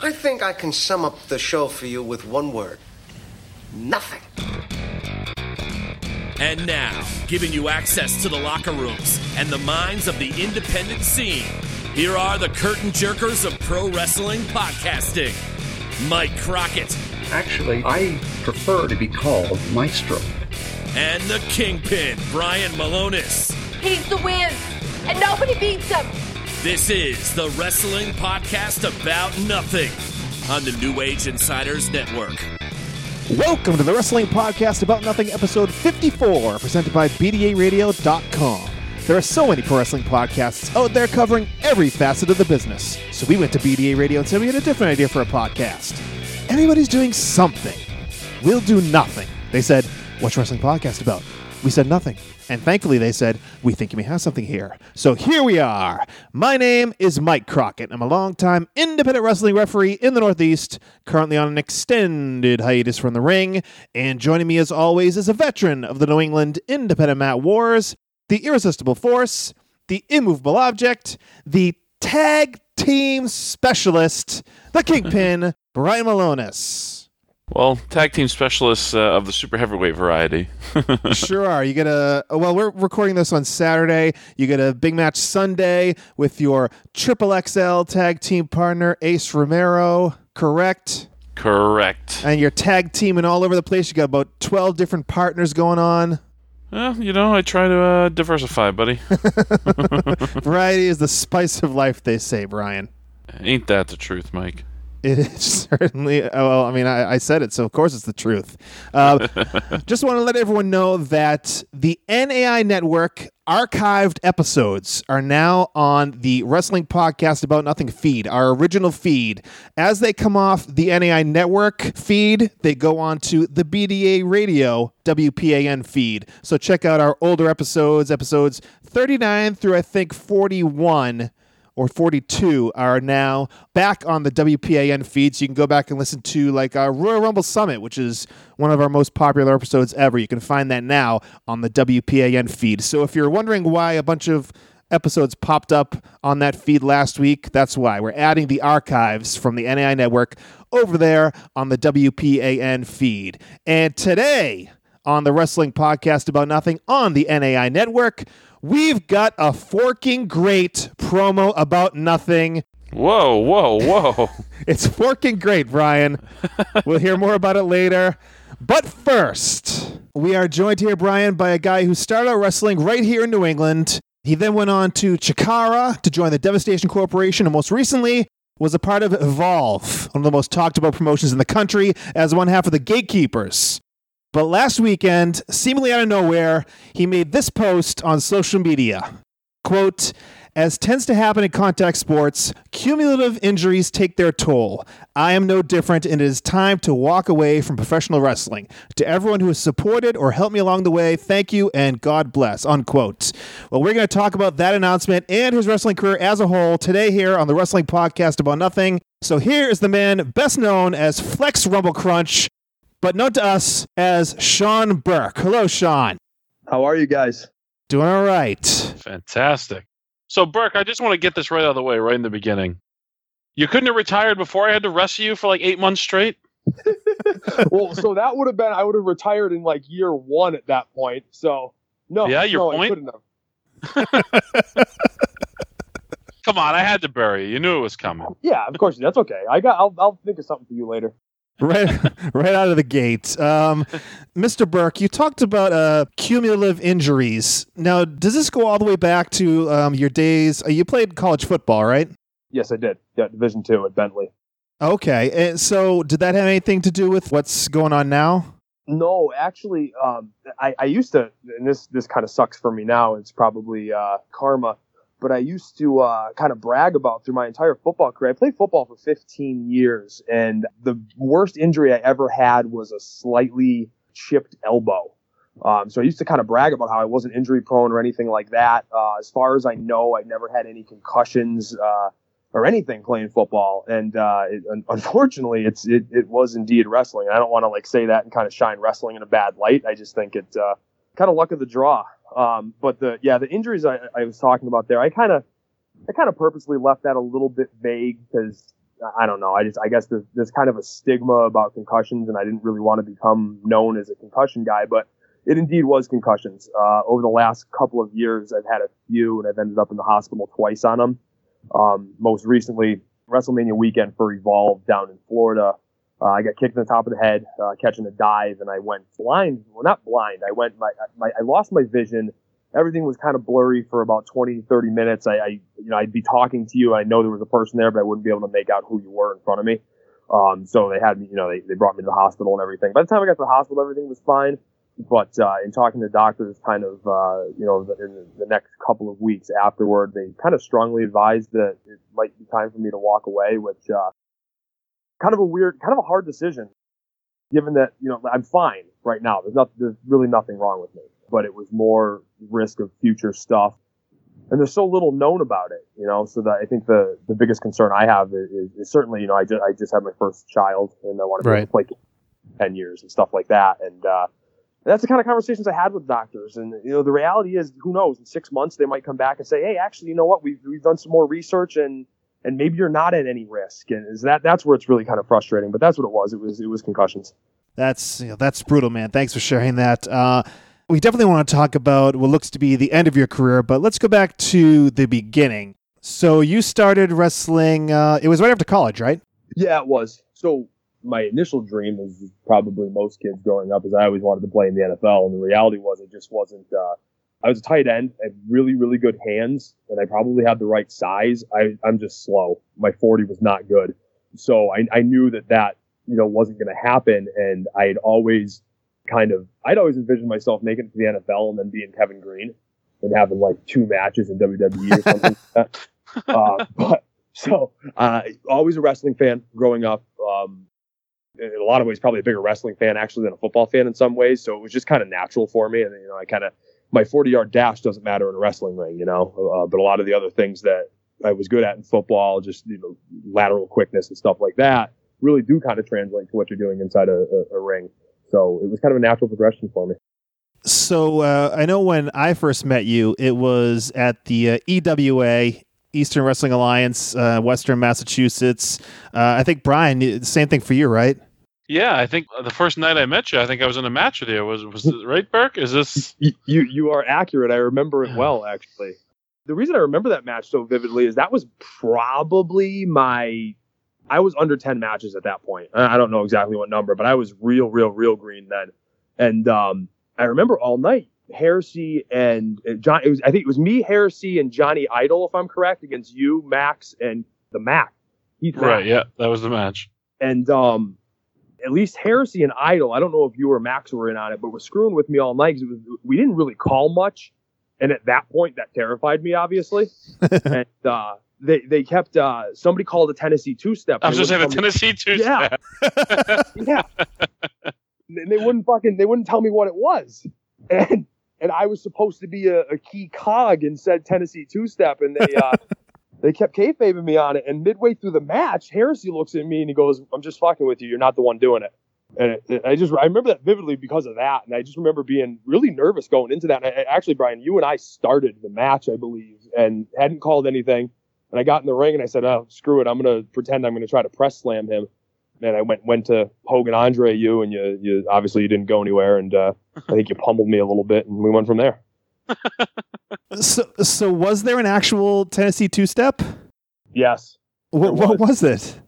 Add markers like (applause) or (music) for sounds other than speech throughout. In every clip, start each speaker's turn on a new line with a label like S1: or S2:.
S1: I think I can sum up the show for you with one word nothing.
S2: And now, giving you access to the locker rooms and the minds of the independent scene, here are the curtain jerkers of pro wrestling podcasting Mike Crockett.
S3: Actually, I prefer to be called Maestro.
S2: And the Kingpin, Brian Milonas.
S4: He's the win, and nobody beats him.
S2: This is the Wrestling Podcast About Nothing on the New Age Insiders Network.
S5: Welcome to the Wrestling Podcast About Nothing, episode 54, presented by BDARadio.com. There are so many pro wrestling podcasts out there covering every facet of the business. So we went to BDA Radio and said we had a different idea for a podcast. Everybody's doing something. We'll do nothing. They said, What's wrestling podcast about? We said nothing. And thankfully, they said, We think you may have something here. So here we are. My name is Mike Crockett. I'm a longtime independent wrestling referee in the Northeast, currently on an extended hiatus from the ring. And joining me, as always, is a veteran of the New England Independent Mat Wars, the Irresistible Force, the Immovable Object, the Tag Team Specialist, the Kingpin, (laughs) Brian Milonas.
S6: Well, tag team specialists uh, of the super heavyweight variety. (laughs)
S5: sure are. You get a well. We're recording this on Saturday. You get a big match Sunday with your Triple XL tag team partner Ace Romero. Correct.
S6: Correct.
S5: And you're tag teaming all over the place. You got about twelve different partners going on.
S6: Well, you know, I try to uh, diversify, buddy. (laughs) (laughs)
S5: Variety is the spice of life, they say, Brian.
S6: Ain't that the truth, Mike?
S5: It is (laughs) certainly. Well, I mean, I, I, said it, so of course it's the truth. Uh, (laughs) just want to let everyone know that the NAI Network archived episodes are now on the Wrestling Podcast About Nothing feed, our original feed. As they come off the NAI Network feed, they go on to the BDA Radio WPAN feed. So check out our older episodes, episodes 39 through I think 41 or 42 are now back on the WPAN feed. So you can go back and listen to like our Royal Rumble Summit, which is one of our most popular episodes ever. You can find that now on the WPAN feed. So if you're wondering why a bunch of episodes popped up on that feed last week, that's why. We're adding the archives from the NAI network over there on the WPAN feed. And today on the Wrestling Podcast About Nothing on the NAI network, We've got a forking great promo about nothing.
S6: Whoa, whoa, whoa. (laughs)
S5: it's forking great, Brian. we'll hear more about it later. But first, we are joined here, Brian, by a guy who started out wrestling right here in New England. He then went on to Chikara to join the Devastation Corporation, and most recently was a part of Evolve, one of the most talked about promotions in the country, as one half of the Gatekeepers. But last weekend, seemingly out of nowhere, he made this post on social media. Quote, as tends to happen in contact sports, cumulative injuries take their toll. I am no different, and it is time to walk away from professional wrestling. To everyone who has supported or helped me along the way, thank you and God bless. Unquote. Well, we're going to talk about that announcement and his wrestling career as a whole today here on the Wrestling Podcast About Nothing. So here is the man best known as Flex Rumble Crunch, but known to us as Sean Burke. Hello, Sean.
S7: How are you guys?
S5: Doing all right.
S6: Fantastic. So, Burke, I just want to get this right out of the way, right in the beginning. You couldn't have retired before I had to rescue you for like eight months straight? (laughs)
S7: well, so that would have been, I would have retired in like year one at that point. So, no.
S6: Yeah, your
S7: no,
S6: point? (laughs) Come on, I had to bury you. You knew it was coming.
S7: Yeah, of course. That's okay. I got. I'll, I'll think of something for you later
S5: right (laughs) right out of the gate. Um, Mr. Burke, you talked about uh, cumulative injuries. Now, does this go all the way back to um, your days? Uh, you played college football, right?
S7: Yes, I did. Yeah, Division two at Bentley.
S5: Okay, and so did that have anything to do with what's going on now?
S7: No, actually, um, I, I, used to, and this this kind of sucks for me now. It's probably uh, karma but I used to uh, kind of brag about through my entire football career. I played football for 15 years, and the worst injury I ever had was a slightly chipped elbow. Um, so I used to kind of brag about how I wasn't injury prone or anything like that. Uh, as far as I know, I never had any concussions uh, or anything playing football. And uh, it, (laughs) unfortunately, it's it, it was indeed wrestling. I don't want to like say that and kind of shine wrestling in a bad light. I just think it's uh, kind of luck of the draw. Um, but the yeah, the injuries I, I was talking about there, I kind of I kind of purposely left that a little bit vague because I don't know. I just I guess there's, there's kind of a stigma about concussions, and I didn't really want to become known as a concussion guy, but it indeed was concussions. Uh, over the last couple of years, I've had a few, and I've ended up in the hospital twice on them. Um, most recently, WrestleMania weekend for Evolve down in Florida. Uh, I got kicked in the top of the head, uh, catching a dive, and I went blind. Well, not blind. I went, my, my, I lost my vision. Everything was kind of blurry for about 20, 30 minutes. I, I, you know, I'd be talking to you. I know there was a person there, but I wouldn't be able to make out who you were in front of me. Um, so they had me, you know, they, they brought me to the hospital and everything. By the time I got to the hospital, everything was fine. But, uh, in talking to doctors kind of, uh, you know, the, in the next couple of weeks afterward, they kind of strongly advised that it might be time for me to walk away, which, uh, kind of a weird, kind of a hard decision, given that you know I'm fine right now. There's not, there's really nothing wrong with me, but it was more risk of future stuff, and there's so little known about it, you know. So that I think the the biggest concern I have is, is, is certainly you know I just I just had my first child and I want to be able to play ten years and stuff like that, and uh, that's the kind of conversations I had with doctors. And you know the reality is, who knows? In six months they might come back and say, hey, actually, you know what? We've we've done some more research and and maybe you're not at any risk. And is that that's where it's really kind of frustrating. But that's what it was. It was it was concussions.
S5: That's you know, that's brutal, man. Thanks for sharing that. Uh, we definitely want to talk about what looks to be the end of your career, but let's go back to the beginning. So you started wrestling. Uh, it was right after college, right?
S7: Yeah, it was. So my initial dream, as probably most kids growing up, is I always wanted to play in the NFL, and the reality was it just wasn't. Uh, I was a tight end. I had really, really good hands, and I probably had the right size. I, I'm just slow. My 40 was not good. So I, I knew that that, you know, wasn't going to happen. And I had always kind of, I'd always envisioned myself making it to the NFL and then being Kevin Greene and having like two matches in WWE or something like that. (laughs) Uh, but so, uh, always a wrestling fan growing up. Um, in a lot of ways, probably a bigger wrestling fan actually than a football fan in some ways. So it was just kind of natural for me. And, you know, I kind of, my 40 yard dash doesn't matter in a wrestling ring, you know, uh, but a lot of the other things that I was good at in football, just, you know, lateral quickness and stuff like that really do kind of translate to what you're doing inside a, a, a ring. So it was kind of a natural progression for me.
S5: So uh, I know when I first met you, it was at the uh, EWA, Eastern Wrestling Alliance, uh, Western Massachusetts. Uh, I think Brian, same thing for you, right?
S6: Yeah, I think the first night I met you, I think I was in a match with you. Was was it right, Burke? Is this (laughs)
S7: you? You, you are accurate. I remember it well, actually. The reason I remember that match so vividly is that was probably my. I was under ten matches at that point. I don't know exactly what number, but I was real, real, real green then. And um, I remember all night Heresy and uh, John. It was I think it was me, Heresy, and Johnny Idol, if I'm correct, against you, Max, and the Mac.
S6: Heath right. Mac. Yeah, that was the match.
S7: And um, at least Heresy and Idol, I don't know if you or Max were in on it, but was screwing with me all night because we didn't really call much. And at that point, that terrified me, obviously. (laughs) and uh, they they kept uh, somebody called a Tennessee two step.
S6: I was just saying a Tennessee two step.
S7: Yeah, (laughs) yeah. And they wouldn't fucking they wouldn't tell me what it was, and and I was supposed to be a, a key cog in said Tennessee two step, and they uh, they kept kayfabing me on it. And midway through the match, Heresy looks at me and he goes, "I'm just fucking with you. You're not the one doing it." And it, it, I just I remember that vividly because of that, and I just remember being really nervous going into that. And I, actually, Brian, you and I started the match, I believe, and hadn't called anything. And I got in the ring and I said, "Oh, screw it! I'm gonna pretend I'm gonna try to press slam him." And I went went to Hogan Andre you, and you you obviously you didn't go anywhere, and uh, I think you pummeled me a little bit, and we went from there (laughs)
S5: so, so was there an actual Tennessee two step?
S7: Yes.
S5: What, was. what was it?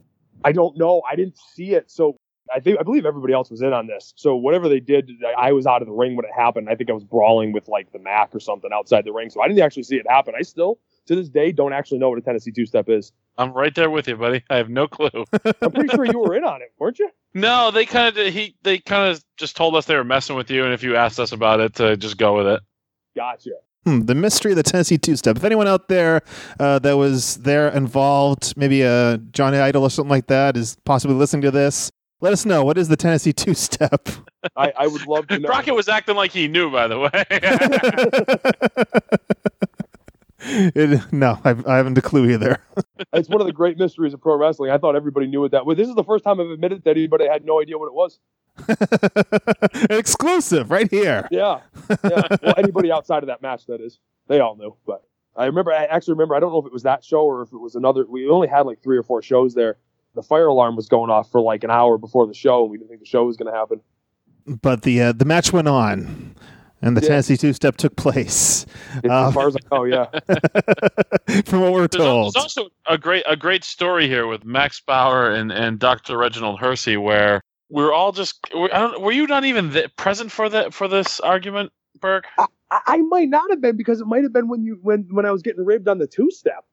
S7: I don't know. I didn't see it. So I think I believe everybody else was in on this. So whatever they did, I was out of the ring when it happened. I think I was brawling with like the Mac or something outside the ring. So I didn't actually see it happen. I still to this day don't actually know what a Tennessee two step is.
S6: I'm right there with you, buddy. I have no clue. (laughs)
S7: I'm pretty sure you were in on it, weren't you?
S6: No, they kind of he they kind of just told us they were messing with you, and if you asked us about it, to just go with it.
S7: Gotcha.
S5: Hmm, the mystery of the Tennessee Two Step. If anyone out there uh, that was there involved, maybe a Johnny Idol or something like that, is possibly listening to this, let us know. What is the Tennessee Two Step?
S7: I, I, would love to (laughs) know.
S6: Crockett was acting like he knew, by the way. (laughs)
S5: it, no, I've, I haven't a clue either. (laughs)
S7: it's one of the great mysteries of pro wrestling. I thought everybody knew what that was. This is the first time I've admitted that anybody had no idea what it was. (laughs)
S5: exclusive right here.
S7: Yeah. yeah. Well, anybody (laughs) outside of that match, that is. They all knew. But I remember, I actually remember, I don't know if it was that show or if it was another. We only had like three or four shows there. the fire alarm was going off for like an hour before the show. And we didn't think the show was going to happen.
S5: But the uh, the match went on, and the
S7: Yeah.
S5: Tennessee two step took place.
S7: As
S5: Um,
S7: far as I know, yeah. (laughs)
S5: from what we're
S6: There's, al-
S5: told.
S6: there's also a great a great story here with Max Bauer and, and Dr. Reginald Hersey where we're all just I don't were you not even th- present for that for this argument, Burke?
S7: I, I might not have been because it might have been when you when when I was getting ribbed on the two step.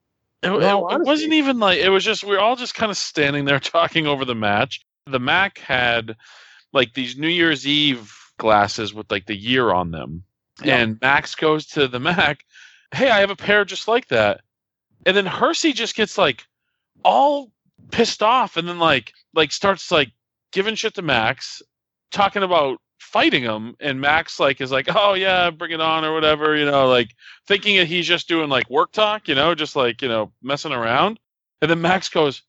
S6: It, it- it wasn't even like it was just we were all just kind of standing there (laughs) talking over the match. The Mac had like these New Year's Eve glasses with like the year on them.
S7: Yeah.
S6: And Max goes to the (laughs) Mac, "Hey, I have a pair just like that." And then Hersey just gets like all pissed off and then like like starts like giving shit to Max, talking about fighting him and Max like is like, "Oh yeah, bring it on" or whatever, you know, like thinking that he's just doing like work talk, you know, just like, you know, messing around. And then Max goes,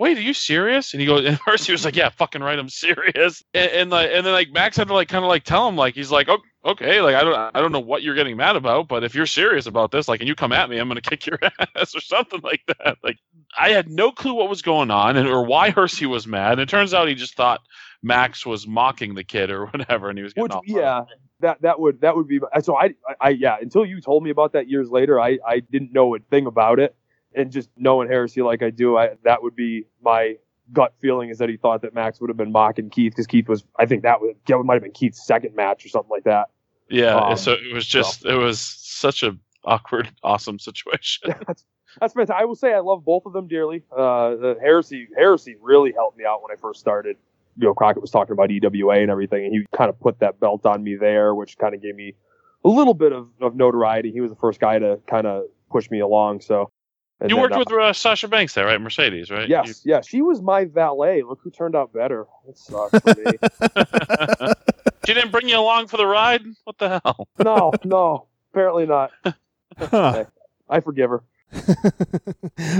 S6: Wait, are you serious? And he goes, and (laughs) he was like, Yeah, fucking right, I'm serious. And, and like, and then like Max had to like kind of like tell him like he's like, oh, okay, like I don't, I don't know what you're getting mad about, but if you're serious about this, like, and you come at me, I'm gonna (laughs) kick your (laughs) ass or something like that. Like, I had no clue what was going on and or why Hersey was mad. And it turns out he just thought Max was mocking the kid or whatever, and he was getting
S7: Which yeah, that that would that would be so I, I I yeah until you told me about that years later I I didn't know a thing about it and just knowing Heresy like I do I that would be my gut feeling is that he thought that Max would have been mocking Keith because Keith was I think that was that might have been Keith's second match or something like that.
S6: Yeah,
S7: Um,
S6: so it was just it was such a awkward, (laughs) awesome situation. (laughs)
S7: that's that's fantastic. I will say I love both of them dearly. Uh, the Heresy Heresy really helped me out when I first started. You know, Crockett was talking about EWA and everything, and he kind of put that belt on me there, which kind of gave me a little bit of, of notoriety. He was the first guy to kind of push me along. So and
S6: you worked
S7: uh,
S6: with uh, Sasha Banks there, right? Mercedes, right?
S7: Yes, yes, she was my valet. Look who turned out better. That sucks for me. (laughs) (laughs)
S6: She didn't bring you along for the ride. What the hell? (laughs)
S7: no, no, apparently not.
S5: Huh.
S7: I forgive her.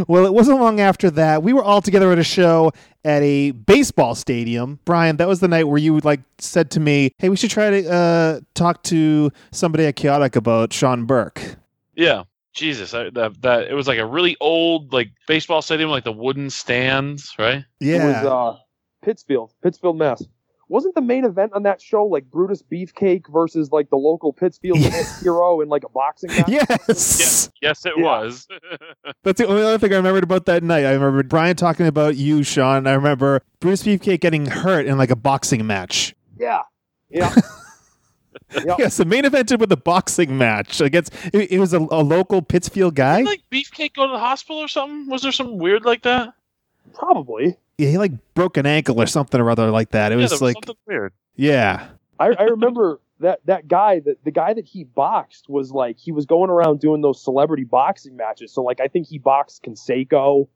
S5: well, it wasn't long after that. We were all together at a show at a baseball stadium. Brian, that was the night where you like said to me, "Hey, we should try to uh, talk to somebody at Chaotic about Sean Burke."
S6: Yeah, Jesus, I, that that it was like a really old like baseball stadium, like the wooden stands, right?
S5: Yeah,
S7: It was uh, Pittsfield, Pittsfield, Mass. Wasn't the main event on that show like Brutus Beefcake versus like the local Pittsfield
S5: Yeah.
S7: hero in like a boxing match?
S5: yes.
S6: Yes, it
S7: Yeah.
S6: was. (laughs)
S5: That's the only other thing I remembered about that night. I remember Brian talking about you, Sean. I remember Brutus Beefcake getting hurt in like a boxing match.
S7: Yeah. Yeah. (laughs) Yep.
S5: Yes, the main event with a boxing match against. It, it was a, a local Pittsfield guy.
S6: Didn't, like Beefcake go to the hospital or something? Was there something weird like that?
S7: Probably.
S5: Yeah, he like broke an ankle or something or other like that. It
S6: yeah,
S5: was
S6: was
S5: like,
S6: something weird.
S5: yeah.
S7: I, I remember that that guy that the guy that he boxed was like he was going around doing those celebrity boxing matches. So like I think he boxed Canseco,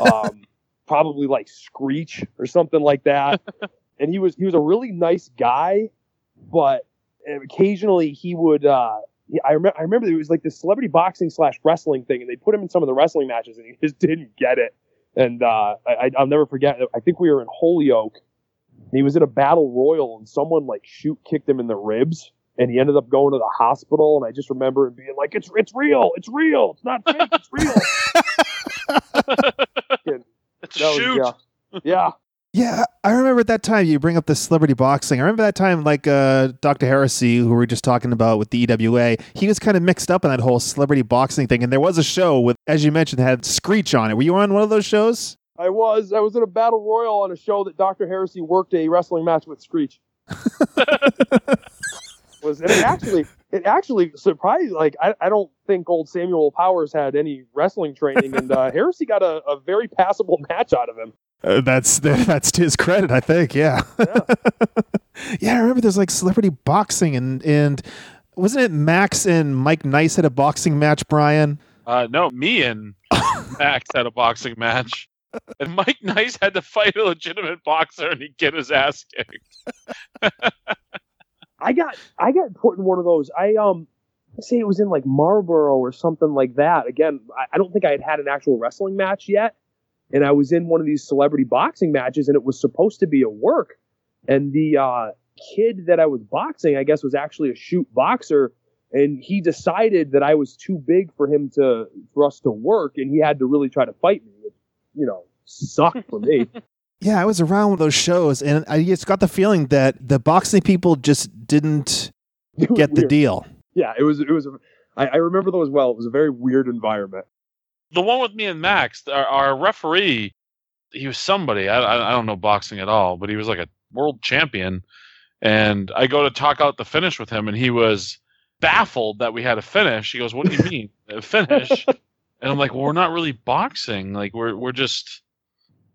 S7: um, (laughs) probably like Screech or something like that. (laughs) and he was he was a really nice guy, but occasionally he would. Uh, I remember I remember it was like this celebrity boxing slash wrestling thing, and they put him in some of the wrestling matches, and he just (laughs) didn't get it. And uh, I, I- I'll never forget. I think we were in Holyoke. And he was in a battle royal, and someone like shoot kicked him in the ribs, and he ended up going to the hospital. And I just remember it being like, "It's it's real, it's real, it's not fake, it's real." (laughs)
S6: It's
S7: That was-
S6: shoot.
S7: yeah, yeah.
S5: Yeah, I remember at that time you bring up the celebrity boxing. I remember that time, like uh, Dr. Heresy, who we were just talking about with the EWA, he was kind of mixed up in that whole celebrity boxing thing. And there was a show with, as you mentioned, had Screech on it. Were you on one of those shows?
S7: I was I was in a battle royal on a show that Dr. Heresy worked a wrestling match with Screech. (laughs) was and it actually it actually surprised like I, I don't think old Samuel Powers had any wrestling training and uh, Heresy got a, a very passable (laughs) match out of him.
S5: Uh, that's (laughs) that's to his credit, I think. Yeah.
S7: Yeah.
S5: yeah, I remember there's like celebrity boxing and and wasn't it Max and Mike Nice had a boxing match, Brian?
S6: Uh, no, me and Max had a boxing match, and Mike Nice had to fight a legitimate boxer, and he'd get his ass kicked.
S7: I got I got put in one of those. I um let's say it was in like Marlboro or something like that. Again, I, I don't think I had had an actual wrestling match yet, and I was in one of these celebrity boxing matches, and it was supposed to be a work. And the uh, kid that I was boxing, I guess, was actually a shoot boxer, and he decided that I was too big for him to for us to work, and he had to really try to fight me. Which, you know, suck for me. (laughs)
S5: Yeah, I was around those shows, and I just got the feeling that the boxing people just didn't
S7: It was
S5: get the deal.
S7: Yeah, it was. It was. A, I, I remember those well. It was a very weird environment.
S6: The one with me and Max, our, our referee, he was somebody. I, I don't know boxing at all, but he was like a world champion. And I go to talk out the finish with him, and he was baffled that we had a finish. He goes, "What do you mean a finish?" (laughs) and I'm like, "Well, we're not really boxing. Like we're we're just."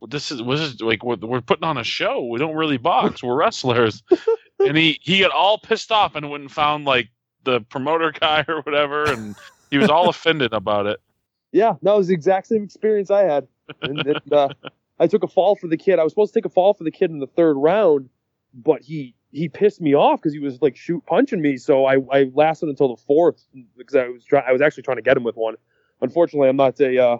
S6: This is was like we're, we're putting on a show. We don't really box. We're wrestlers, and he he got all pissed off and went and found like the promoter (laughs) guy or whatever, and he was all offended about it.
S7: Yeah, that was the exact same experience I had. And, and, uh, (laughs) I took a fall for the kid. I was supposed to take a fall for the kid in the third round, but he he pissed me off because he was like shoot punching me. So I, I lasted until the fourth because I was try- I was actually trying to get him with one. Unfortunately, I'm not a uh,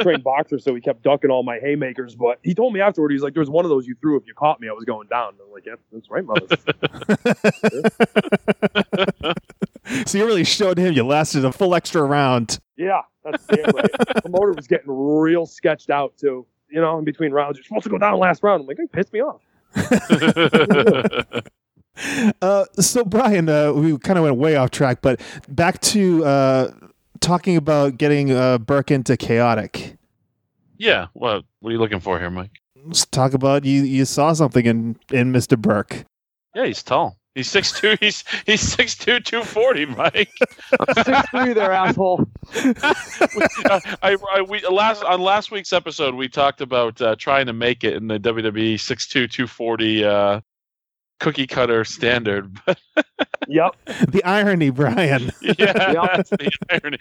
S7: trained (laughs) boxer, so he kept ducking all my haymakers. But he told me afterward, he's like, "There was one of those you threw. If you caught me, I was going down." And I'm like, "Yeah, that's right, mother." (laughs)
S5: So you really showed him you lasted a full extra round.
S7: yeah, that's damn right. the promoter was getting real sketched out too. You know, in between rounds, you're supposed to go down last round. I'm like, they pissed me off." (laughs)
S5: Uh, so Brian, uh, we kind of went way off track, but back to uh, talking about getting uh, Burke into chaotic.
S6: yeah. Well, What are you looking for here, Mike?
S5: Let's talk about you. You saw something in in Mister Burke.
S6: Yeah, he's tall. He's six two. He's he's six two, two forty, Mike.
S7: Six three there, asshole. (laughs)
S6: Uh, I, I we last on last week's episode we talked about uh, trying to make it in the WWE six two two forty uh, cookie cutter standard. (laughs)
S7: Yep.
S5: The irony, Brian. (laughs)
S6: yeah, (laughs)
S7: Yeah.
S6: that's the irony.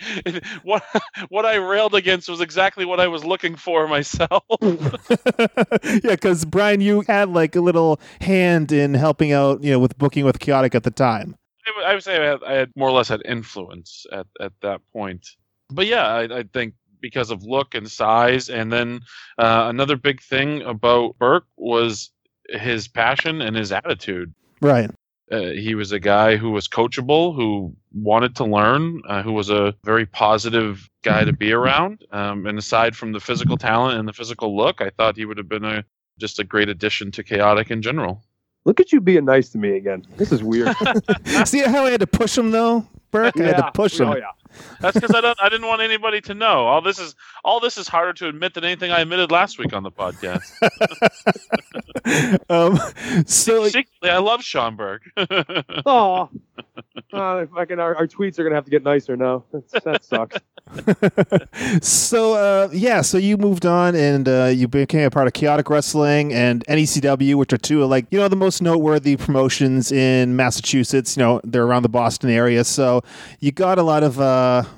S6: What what I railed against was exactly what I was looking for myself.
S5: yeah, because Brian, you had like a little hand in helping out, you know, with booking with chaotic at the time.
S6: I would- I would say I had, I had more or less had influence at, at that point. But yeah, I, I think because of look and size, and then uh, another big thing about Burke was his passion and his attitude.
S5: Right.
S6: Uh, he was a guy who was coachable, who wanted to learn, uh, who was a very positive guy to be (laughs) around. Um, and aside from the physical talent and the physical look, I thought he would have been a just a great addition to Chaotic in general.
S7: Look at you being nice to me again. This is weird. (laughs) (laughs)
S5: See how I had to push him though, Burke? I had to push him.
S7: Oh yeah.
S6: That's because I don't. I didn't want anybody to know. All this is all this is harder to admit than anything I admitted last week on the podcast. (laughs)
S5: um, so
S6: Secretly, I love Sean Burke.
S7: Oh. Uh, fucking our, our tweets are gonna have to get nicer now. That's, that sucks. (laughs)
S5: so uh, yeah, so you moved on and uh, you became a part of Chaotic Wrestling and NECW, which are two of like you know the most noteworthy promotions in Massachusetts. You know they're around the Boston area, so you got a lot of uh,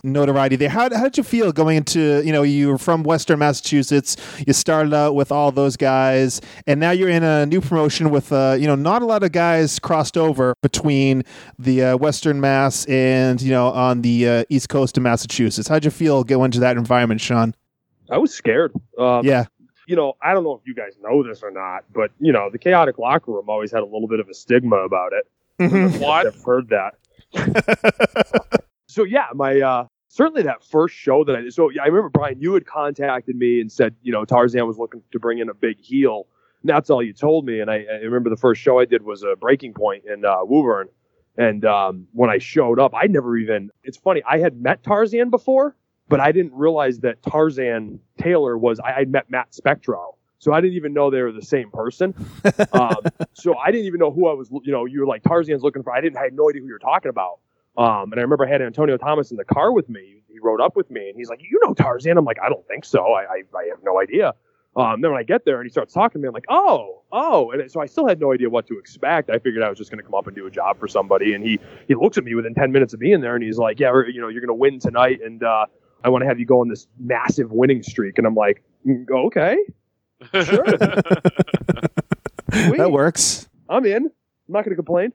S5: notoriety there. How, how did you feel going into you know you were from Western Massachusetts, you started out with all those guys, and now you're in a new promotion with uh, you know not a lot of guys crossed over between the uh, Western Mass and you know on the uh, East Coast of Massachusetts. How'd you feel going into that environment, Sean?
S7: I was scared. Um,
S5: Yeah.
S7: You know, I don't know if you guys know this or not, but you know, the chaotic locker room always had a little bit of a stigma about it.
S5: Mhm.
S6: what?
S7: I've heard that. (laughs) so yeah, my uh certainly that first show that I did. So yeah, I remember Brian, you had contacted me and said, you know, Tarzan was looking to bring in a big heel. And that's all you told me. And I, I remember the first show I did was a breaking point in uh, Woburn. And um, when I showed up, I never even. It's funny. I had met Tarzan before, but I didn't realize that Tarzan Taylor was. I had met Matt Spectro, so I didn't even know they were the same person. (laughs) um, so I didn't even know who I was. You know, you were like Tarzan's looking for. I didn't. I had no idea who you were talking about. Um, and I remember I had Antonio Thomas in the car with me. He rode up with me, and he's like, "You know Tarzan?" I'm like, "I don't think so. I I, I have no idea." Um, then when I get there and he starts talking to me, I'm like, "Oh, oh!" And so I still had no idea what to expect. I figured I was just going to come up and do a job for somebody. And he he looks at me within ten minutes of being there, and he's like, "Yeah, you know, you're going to win tonight, and uh, I want to have you go on this massive winning streak." And I'm like, "Mm, "Okay, sure, (laughs)
S5: that works.
S7: I'm in. I'm not going to complain."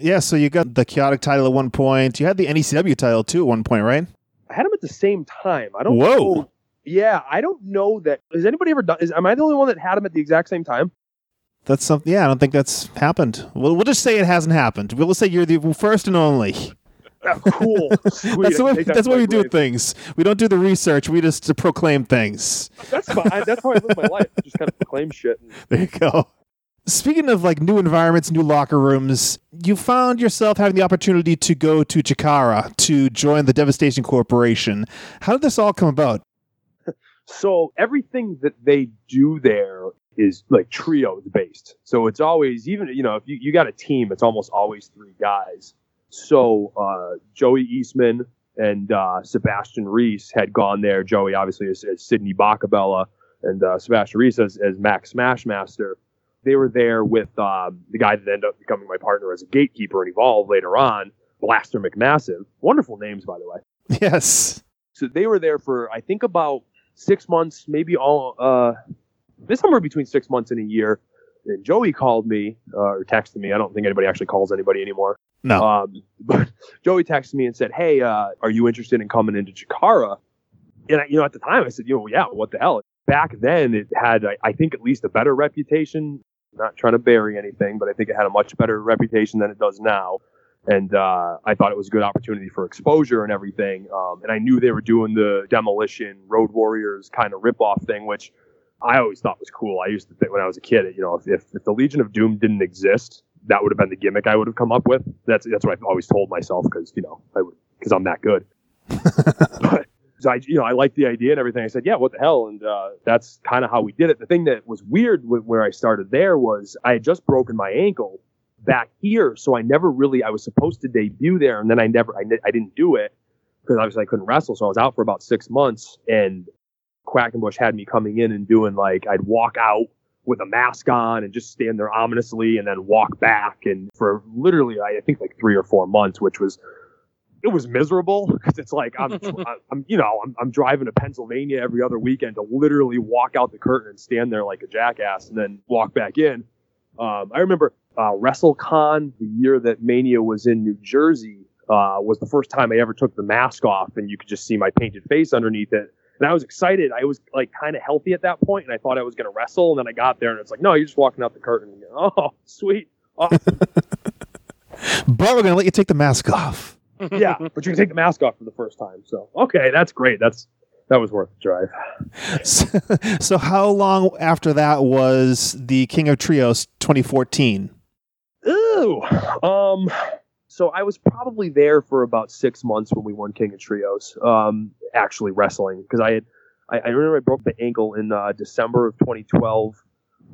S5: Yeah, so you got the chaotic title at one point. You had the NECW title too at one point, right?
S7: I had them at the same time. I don't.
S5: Whoa.
S7: Know. Yeah, I don't know that. Has anybody ever done? Is am I the only one that had them at the exact same time?
S5: That's something. Yeah, I don't think that's happened. We'll, we'll just say it hasn't happened. We'll say you're the first and only. (laughs)
S7: Ah, cool. (laughs) Sweet.
S5: that's the way, that's
S7: to
S5: why we do things. We don't do the research. We just proclaim things.
S7: That's fine. That's how I live my life. (laughs) Just kind of proclaim shit. And
S5: There you go. Speaking of like new environments, new locker rooms, you found yourself having the opportunity to go to Chikara to join the Devastation Corporation. How did this all come about? (laughs)
S7: So everything that they do there is like trio based. So it's always even you know if you, you got a team, it's almost always three guys. So uh, Joey Eastman and uh, Sebastian Reese had gone there. Joey obviously as, Sidney Bakabella and uh, Sebastian Reese as, as Max Smashmaster. They were there with um, the guy that ended up becoming my partner as a gatekeeper and evolved later on, Blaster McMassive. Wonderful names, by the way
S5: Yes.
S7: so they were there for I think about six months, maybe all uh, somewhere between six months and a year. And Joey called me uh, or texted me. I don't think anybody actually calls anybody anymore.
S5: No.
S7: Um, (laughs) but Joey texted me and said, "Hey, uh, are you interested in coming into Chikara?" And I, you know, at the time, I said, "You know, yeah, what the hell." Back then, it had, I, I think, at least a better reputation. Not trying to bury anything, but I think it had a much better reputation than it does now and uh, I thought it was a good opportunity for exposure and everything. Um, and I knew they were doing the demolition Road Warriors kind of ripoff thing, which I always thought was cool. I used to think when I was a kid, you know, if, if, if the Legion of Doom didn't exist, that would have been the gimmick I would have come up with. That's that's what I've always told myself because you know I would because I'm that good. (laughs) but so I you know I liked the idea and everything. I said, yeah, what the hell? And uh, that's kind of how we did it. The thing that was weird where I started there was I had just broken my ankle back here, so I never really I was supposed to debut there, and then I never I, I didn't do it because obviously I couldn't wrestle, so I was out for about six months, and Quackenbush had me coming in and doing like I'd walk out with a mask on and just stand there ominously, and then walk back, and for literally I think like three or four months, which was it was miserable because it's like I'm, (laughs) I'm, you know, I'm, I'm driving to Pennsylvania every other weekend to literally walk out the curtain and stand there like a jackass, and then walk back in. Um, I remember uh, WrestleCon, the year that Mania was in New Jersey, uh, was the first time I ever took the mask off, and you could just see my painted face underneath it. And I was excited. I was like kind of healthy at that point, and I thought I was going to wrestle. And then I got there, and it's like, no, you're just walking out the curtain. And, (laughs) oh, sweet. (laughs) Awesome.
S5: But we're going to let you take the mask off.
S7: Yeah, (laughs) but you can take the mask off for the first time. So okay, that's great. That's that was worth the drive. (laughs)
S5: So, so how long after that was the King of Trios 2014?
S7: Ooh. Um. So I was probably there for about six months when we won King of Trios. Um, actually wrestling because I had, I, I remember I broke the ankle in uh, December of 2012.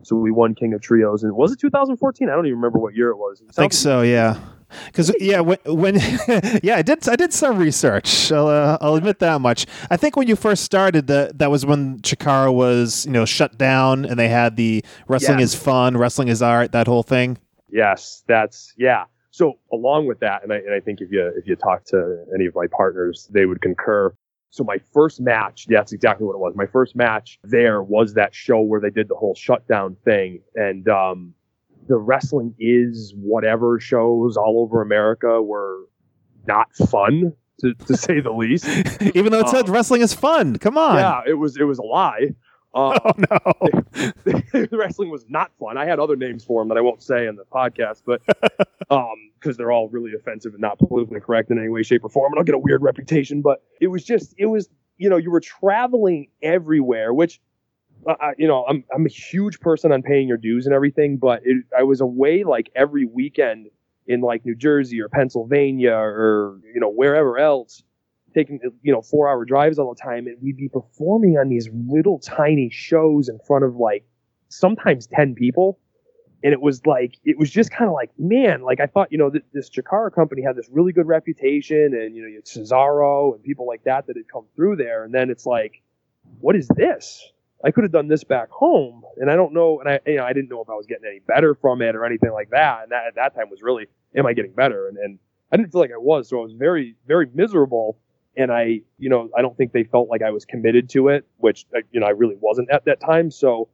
S7: So we won King of Trios, and was it 2014? I don't even remember what year it was. It
S5: I think so, yeah. Because yeah, when, when (laughs) yeah, I did I did some research. I'll, uh, I'll admit that much. I think when you first started, that that was when Chikara was you know shut down, and they had the wrestling
S7: Yeah.
S5: is fun, wrestling is art, that whole thing.
S7: Yes, that's yeah. So along with that, and I, and I think if you if you talk to any of my partners, they would concur. So my first match, yeah, that's exactly what it was. My first match there was that show where they did the whole shutdown thing, and um, the wrestling is whatever shows all over America were not fun to, to say the least. (laughs)
S5: Even though it said
S7: Um,
S5: wrong is fun. Come on.
S7: Yeah, it was it was a lie. Uh, (laughs)
S5: Oh no.
S7: the (laughs) wrestling was not fun. I had other names for them that I won't say in the podcast, but um, because they're all really offensive and not politically correct in any way, shape, or form, and I'll get a weird reputation. But it was just, it was, you know, you were traveling everywhere, which, I- you know, I'm I'm a huge person on paying your dues and everything, but it, I was away like every weekend in like New Jersey or Pennsylvania or you know wherever else taking you know four hour drives all the time and we'd be performing on these little tiny shows in front of like sometimes 10 people. And it was like it was just kind of like man like i thought you know th- this Chikara company had this really good reputation and you know you had cesaro and people like that that had come through there. And then it's like what is this i could have done this back home and i don't know and i you know i didn't know if i was getting any better from it or anything like that and that at that time was really am i getting better and, and i didn't feel like i was so i was very very miserable and I, you know, I don't think they felt like I was committed to it, which uh, you know I really wasn't at that time. So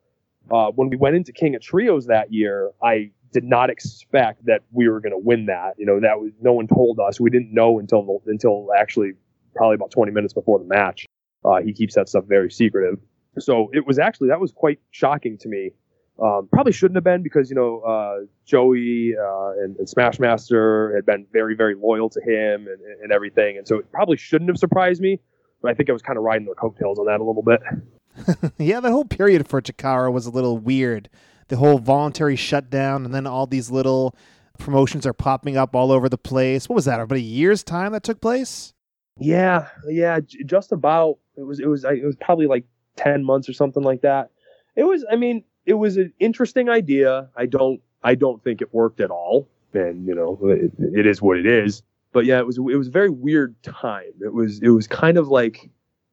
S7: uh, when we went into King of Trios that year, I did not expect that we were going to win that. You know, that was no one told us. We didn't know until until actually probably about 20 minutes before the match. Uh, he keeps that stuff very secretive. So it was actually that was quite shocking to me Um, probably shouldn't have been because you know uh, Joey uh, and, and Smashmaster had been very very loyal to him and, and everything, and so it probably shouldn't have surprised me. But I think I was kind of riding their coattails on that a little bit. (laughs)
S5: yeah, the whole period for Chikara was a little weird. The whole voluntary shutdown, and then all these little promotions are popping up all over the place. What was that? About a year's time that took place?
S7: Yeah, yeah, j- just about. It was it was it was probably like ten months or something like that. It was. I mean, it was an interesting idea. I don't I don't think it worked at all. And you know, it, it is what it is. But yeah, it was it was a very weird time. It was it was kind of like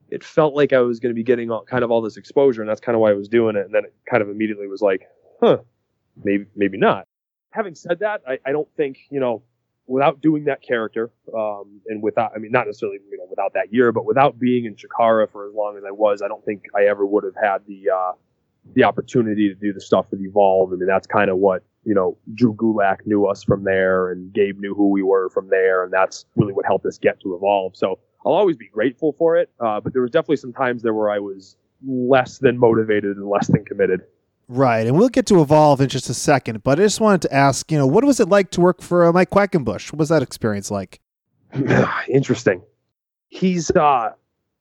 S7: it felt like I was going to be getting all, kind of all this exposure, and that's kind of why I was doing it. And then it kind of immediately was like, huh, maybe maybe not. Having said that, I, I don't think you know without doing that character, um, and without, I mean, not necessarily, you know, without that year, but without being in Chikara for as long as I was, I don't think I ever would have had the, uh, the opportunity to do the stuff with Evolve. I mean, that's kind of what, you know, Drew Gulak knew us from there and Gabe knew who we were from there. And that's really what helped us get to Evolve. So I'll always be grateful for it. Uh, but there was definitely some times there where I was less than motivated and less than committed.
S5: Right, and we'll get to evolve in just a second. But I just wanted to ask, you know, what was it like to work for uh, Mike Quackenbush? What was that experience like? (sighs)
S7: Interesting. He's uh,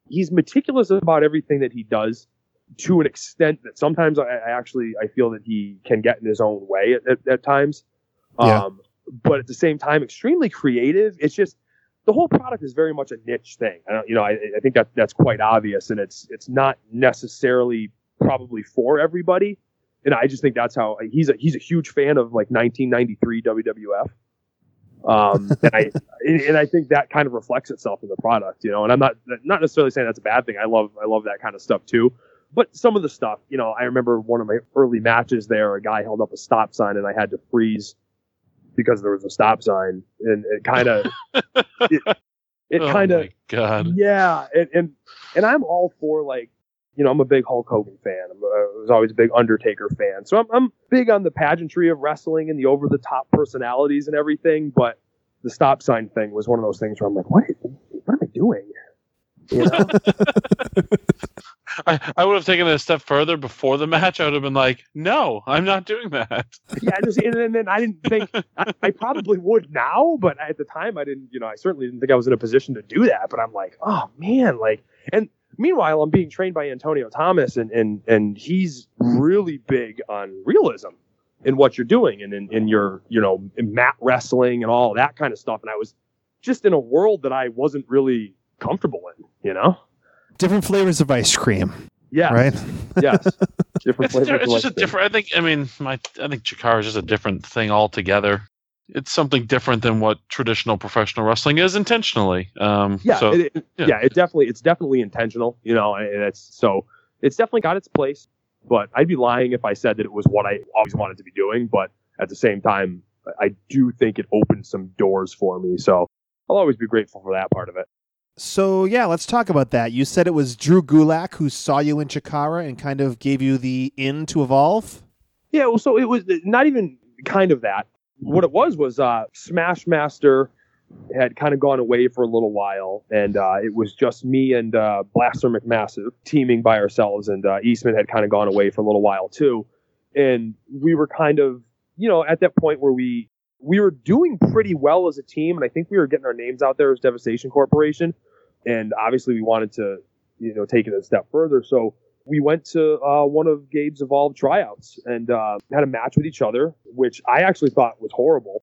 S7: he's meticulous about everything that he does, to an extent that sometimes I, I actually I feel that he can get in his own way at, at, at times.
S5: Yeah.
S7: Um, but at the same time, extremely creative. It's just the whole product is very much a niche thing. I don't, you know, I, I think that that's quite obvious, and it's it's not necessarily probably for everybody and I just think that's how he's a he's a huge fan of like 1993 WWF. Um, (laughs) and I and I think that kind of reflects itself in the product, you know. And I'm not not necessarily saying that's a bad thing. I love I love that kind of stuff too. But some of the stuff, you know, I remember one of my early matches there, a guy held up a stop sign and I had to freeze because there was a stop sign, and it kind of (laughs) it, it
S6: oh
S7: kind of
S6: god.
S7: yeah, and, and and I'm all for like you know, I'm a big Hulk Hogan fan. I'm, uh, I was always a big Undertaker fan. So I'm, I'm big on the pageantry of wrestling and the over the top personalities and everything. But the stop sign thing was one of those things where I'm like, what, what am I doing? You know? (laughs)
S6: I, I would have taken it a step further before the match. I would have been like, no, I'm not doing that.
S7: yeah, just, and, and then I didn't think I, I probably would now, but at the time I didn't. You know, I certainly didn't think I was in a position to do that. But I'm like, oh man, like, and meanwhile, I'm being trained by Antonio Thomas, and and and he's really big on realism in what you're doing, and in, in your you know in mat wrestling and all that kind of stuff. And I was just in a world that I wasn't really comfortable in, you know.
S5: Different flavors of ice cream,
S7: Yeah.
S5: right?
S7: Yes. (laughs) Different
S6: It's, di-
S7: flavors.
S6: it's
S7: of
S6: just a
S7: cream.
S6: different. I think. I mean, my. I think Chikara is just a different thing altogether. It's something different than what traditional professional wrestling is intentionally. Um,
S7: Yeah,
S6: So
S7: it, it-
S6: yeah.
S7: yeah, it definitely it's definitely intentional, you know, and it's so it's definitely got its place. But I'd be lying if I said that it was what I always wanted to be doing. But at the same time, I do think it opened some doors for me. So I'll always be grateful for that part of it.
S5: So yeah, let's talk about that. You said it was Drew Gulak who saw you in Chikara and kind of gave you the in to evolve.
S7: Yeah, well, so it was not even kind of that. What it was was uh, Smash Master had kind of gone away for a little while, and uh, it was just me and uh, Blaster McMassive teaming by ourselves, and uh, Eastman had kind of gone away for a little while too, and we were kind of, you know, at that point where we we were doing pretty well as a team, and I think we were getting our names out there as Devastation Corporation, and obviously we wanted to, you know, take it a step further, so we went to uh, one of Gabe's Evolve tryouts and uh, had a match with each other, which I actually thought was horrible.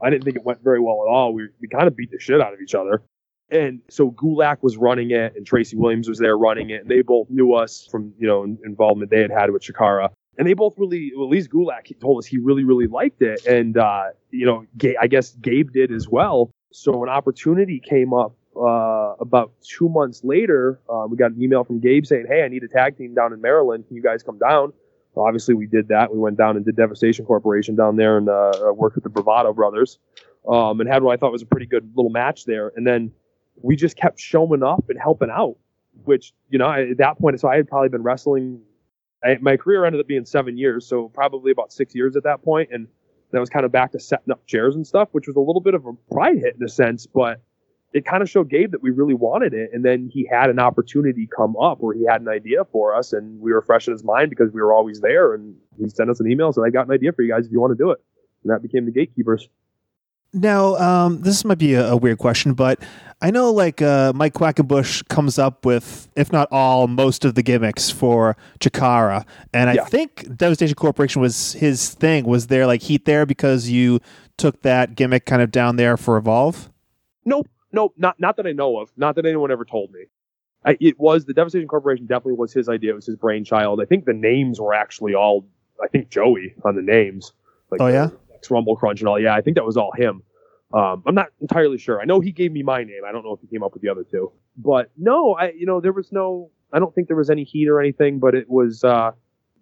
S7: I didn't think it went very well at all. We, we kind of beat the shit out of each other. And so Gulak was running it, and Tracy Williams was there running it. And they both knew us from you know involvement they had had with Chikara. And they both really, well, at least Gulak told us he really, really liked it. And uh, you know, Ga- I guess Gabe did as well. So an opportunity came up uh, about two months later, uh, we got an email from Gabe saying, "Hey, I need a tag team down in Maryland. Can you guys come down?" Obviously, we did that. We went down and did Devastation Corporation down there and uh, uh, worked with the Bravado brothers, um, and had what I thought was a pretty good little match there. And then we just kept showing up and helping out, which you know at that point, so I had probably been wrestling. I, my career ended up being seven years, so probably about six years at that point, and that was kind of back to setting up chairs and stuff, which was a little bit of a pride hit in a sense, but it kind of showed Gabe that we really wanted it. And then he had an opportunity come up where he had an idea for us, and we were fresh in his mind because we were always there. And he sent us an email and said, "I got an idea for you guys if you want to do it." And that became the Gatekeepers.
S5: Now, um, this might be a, a, weird question, but I know like uh, Mike Quackenbush comes up with, if not all, most of the gimmicks for Chikara, and I
S7: Yeah.
S5: think Devastation Corporation was his thing. Was there like heat there because you took that gimmick kind of down there for Evolve?
S7: Nope, nope, not not that I know of. Not that anyone ever told me. I, it was the Devastation Corporation. Definitely was his idea. It was his brainchild. I think the names were actually all. I think Joey on the names. Like
S5: Oh, yeah?
S7: X Rumble Crunch and all. Yeah, I think that was all him. Um, I'm not entirely sure. I know he gave me my name. I don't know if he came up with the other two. But no, I you know there was no. I don't think there was any heat or anything. But it was uh,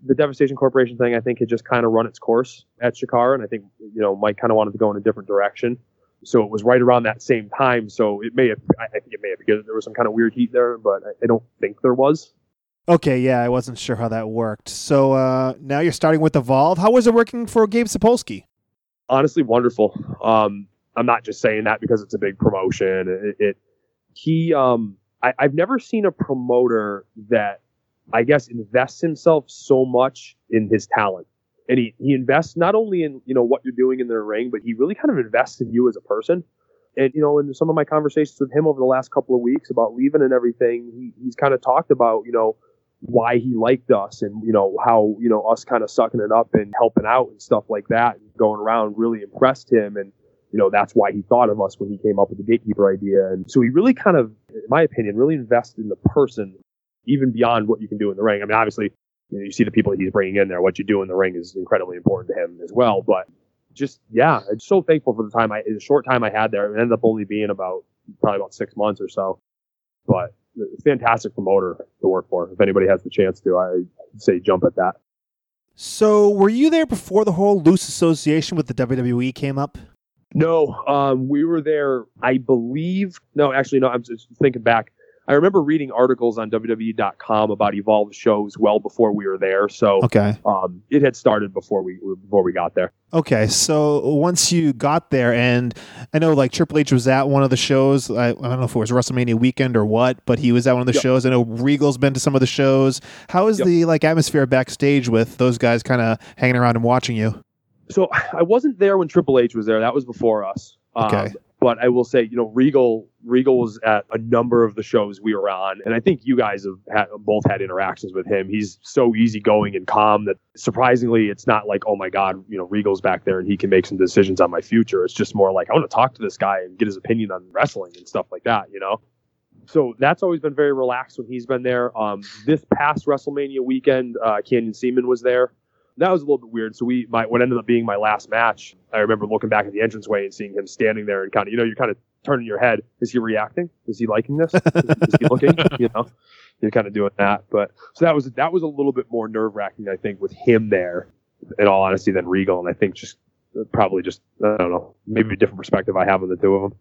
S7: the Devastation Corporation thing. I think had just kind of run its course at Chikara, and I think you know Mike kind of wanted to go in a different direction. So it was right around that same time. So it may have, I think it may have because there was some kind of weird heat there, but I, I don't think there was.
S5: Okay, yeah, I wasn't sure how that worked. So uh, now you're starting with Evolve. How was it working for Gabe Sapolsky?
S7: Honestly, wonderful. Um, I'm not just saying that because it's a big promotion. It, it he, um, I, I've never seen a promoter that I guess invests himself so much in his talent. And he, he invests not only in, you know, what you're doing in the ring, but he really kind of invests in you as a person. And, you know, in some of my conversations with him over the last couple of weeks about leaving and everything, he, he's kind of talked about, you know, why he liked us and, you know, how, you know, us kind of sucking it up and helping out and stuff like that and going around really impressed him. And, you know, that's why he thought of us when he came up with the gatekeeper idea. And so he really kind of, in my opinion, really invested in the person even beyond what you can do in the ring. I mean, obviously, you, know, you see the people he's bringing in there. What you do in the ring is incredibly important to him as well. But just, yeah, I'm so thankful for the time I, the short time I had there. It ended up only being about probably about six months or so. But fantastic promoter to work for. If anybody has the chance to, I say jump at that.
S5: So were you there before the whole loose association with the WWE came up?
S7: No, um, we were there. I believe. No, actually, no. I'm just thinking back. I remember reading articles on WWE.com about Evolve shows well before we were there. So
S5: Okay.
S7: um, it had started before we before we got there.
S5: Okay, so once you got there, and I know like Triple H was at one of the shows. I, I don't know if it was WrestleMania weekend or what, but he was at one of the
S7: Yep.
S5: shows. I know Regal's been to some of the shows. How is
S7: Yep.
S5: the like atmosphere backstage with those guys kind of hanging around and watching you?
S7: So (sighs) I wasn't there when Triple H was there. That was before us.
S5: Okay.
S7: Um, but I will say, you know, Regal Regal was at a number of the shows we were on, and I think you guys have had, both had interactions with him. He's so easygoing and calm that surprisingly, it's not like, oh my God, you know, Regal's back there and he can make some decisions on my future. It's just more like I want to talk to this guy and get his opinion on wrestling and stuff like that, you know. So that's always been very relaxed when he's been there. Um, this past WrestleMania weekend, uh, Canyon Ceman was there that was a little bit weird. So we, my, what ended up being my last match, I remember looking back at the entranceway and seeing him standing there and kind of, you know, you're kind of turning your head. Is he reacting? Is he liking this? Is, is he looking? (laughs) You know, you're kind of doing that. But so that was that was a little bit more nerve wracking, I think, with him there. In all honesty, than Regal, and I think just uh, probably just I don't know, maybe a different perspective I have on the two of them.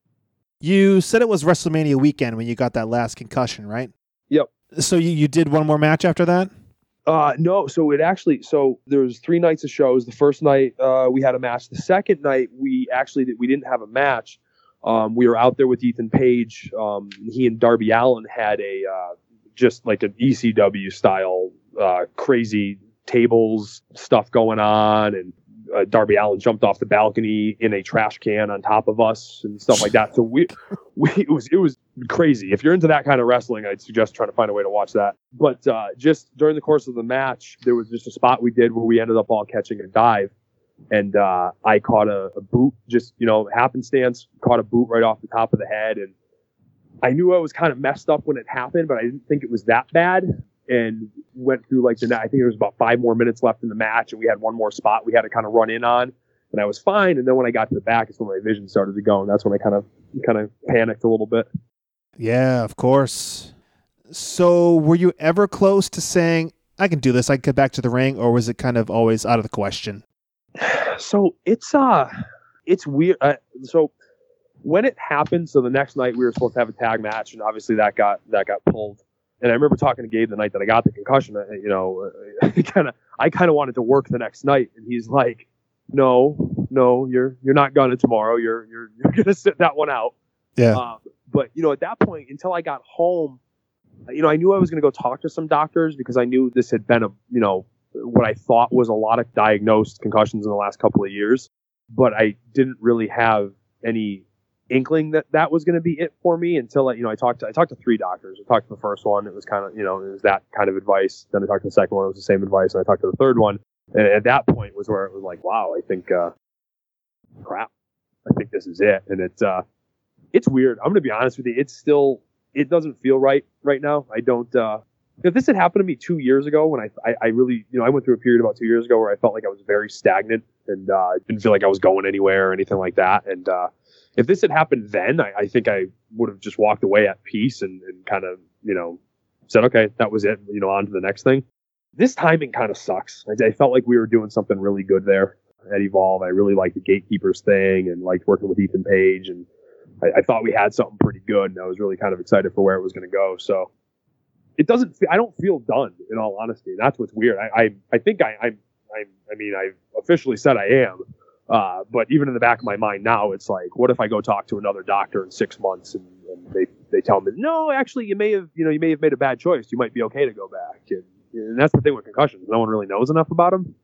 S5: You said it was WrestleMania weekend when you got that last concussion, right?
S7: Yep.
S5: So you, you did one more match after that?
S7: Uh, no, so it actually, so there was three nights of shows. The first night, uh, we had a match. The second night, we actually, we didn't have a match. Um, we were out there with Ethan Page. Um, he and Darby Allin had a, uh, just like an ECW style, uh, crazy tables stuff going on. And, uh, Darby Allin jumped off the balcony in a trash can on top of us and stuff like that. So we, (laughs) we, it was, it was crazy. If you're into that kind of wrestling, I'd suggest trying to find a way to watch that. But uh, just during the course of the match, there was just a spot we did where we ended up all catching a dive, and uh, I caught a, a boot, just you know, happenstance, caught a boot right off the top of the head, and I knew I was kind of messed up when it happened, but I didn't think it was that bad. And went through like the night. I think there was about five more minutes left in the match, and we had one more spot we had to kind of run in on and I was fine. And then when I got to the back, it's when my vision started to go, and that's when I kind of kind of panicked a little bit.
S5: Yeah, of course. So were you ever close to saying, I can do this, I can get back to the ring, or was it kind of always out of the question?
S7: So it's uh, it's weird. Uh, so when it happened, so the next night we were supposed to have a tag match, and obviously that got that got pulled. And I remember talking to Gabe the night that I got the concussion. uh, You know, kind of (laughs) I kind of wanted to work the next night, and he's like, "No, no, you're you're not gonna tomorrow. You're you're (laughs) you're gonna sit that one out."
S5: Yeah.
S7: Um, but you know, at that point, until I got home, you know, I knew I was going to go talk to some doctors because I knew this had been a you know what I thought was a lot of diagnosed concussions in the last couple of years, but I didn't really have any inkling that that was going to be it for me until I, you know I talked to I talked to three doctors. I talked to the first one, it was kind of you know it was that kind of advice. Then I talked to the second one, it was the same advice, and I talked to the third one, and at that point was where it was like, wow, I think uh, crap, I think this is it, and it's uh, it's weird. I'm going to be honest with you, it's still it doesn't feel right right now. I don't. Uh, if this had happened to me two years ago, when I, I, I really, you know, I went through a period about two years ago where I felt like I was very stagnant and uh, didn't feel like I was going anywhere or anything like that. And uh, if this had happened then, I, I think I would have just walked away at peace and, and kind of, you know, said, okay, that was it, you know, on to the next thing. This timing kind of sucks. I, I felt like we were doing something really good there at Evolve. I really liked the gatekeepers thing and liked working with Ethan Page and I, I, thought we had something pretty good, and I was really kind of excited for where it was going to go. So it doesn't. I don't feel done, in all honesty. That's what's weird. I I, I think I, I I I mean I've officially said I am, uh, but even in the back of my mind now, it's like, what if I go talk to another doctor in six months and, and they they tell me, no, actually, you may have you know you may have made a bad choice. You might be okay to go back, and, and that's the thing with concussions. No one really knows enough about them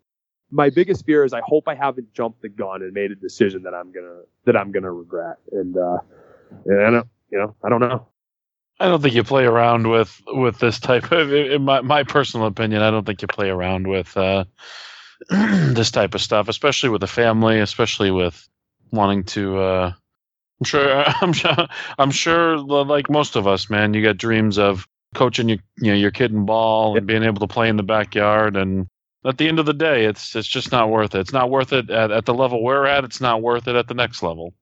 S7: my biggest fear is I hope I haven't jumped the gun and made a decision that I'm gonna that I'm gonna regret. And uh, and I don't, you know, I don't know.
S6: I don't think you play around with with this type of, in my my personal opinion, I don't think you play around with uh, (clears throat) this type of stuff, especially with the family, especially with wanting to. Uh, I'm sure. (laughs) I'm sure. I'm sure. Like most of us, man, you got dreams of coaching your you know your kid in ball and being able to play in the backyard and at the end of the day, it's it's just not worth it. It's not worth it at, at the level we're at. It's not worth it at the next level.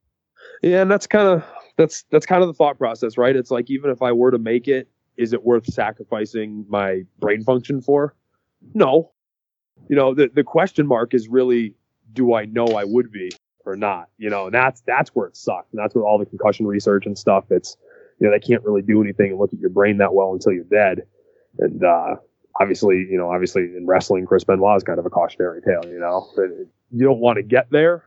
S7: Yeah, and that's kind of that's that's kind of the thought process, right? It's like even if I were to make it, is it worth sacrificing my brain function for? No. You know, the the question mark is really, do I know I would be or not? You know, and that's that's where it sucks, and that's with all the concussion research and stuff. It's you know they can't really do anything and look at your brain that well until you're dead, and uh, obviously, you know, obviously in wrestling, Chris Benoit is kind of a cautionary tale. You know, you don't want to get there,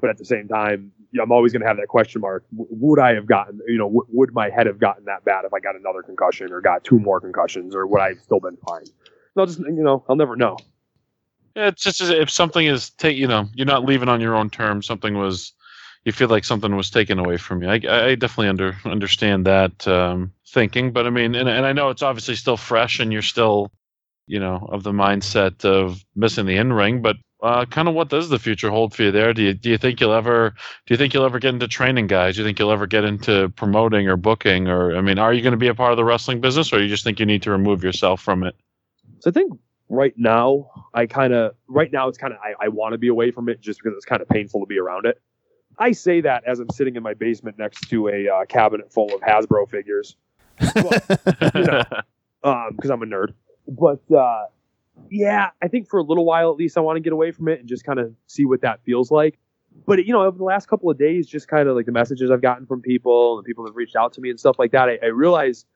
S7: but at the same time, I'm always going to have that question mark. would I have gotten, you know, would my head have gotten that bad if I got another concussion or got two more concussions, or would I have still been fine? I'll just, you know, I'll never know.
S6: Yeah, it's just if something is take, you know, you're not leaving on your own terms. Something was, you feel like something was taken away from you. I, I definitely under understand that um, thinking, but I mean, and, and I know it's obviously still fresh, and you're still you know, of the mindset of missing the in ring. But uh, kind of what does the future hold for you there? Do you do you think you'll ever do you think you'll ever get into training guys? Do you think you'll ever get into promoting or booking? Or I mean, are you going to be a part of the wrestling business, or you just think you need to remove yourself from it?
S7: So I think right now, I kind of right now it's kind of I, I want to be away from it just because it's kind of painful to be around it. I say that as I'm sitting in my basement next to a uh, cabinet full of Hasbro figures, because you know, (laughs) um, I'm a nerd but uh, yeah, I think for a little while at least, I want to get away from it and just kind of see what that feels like. But you know, over the last couple of days, just kind of like the messages I've gotten from people and people that have reached out to me and stuff like that, I, I realize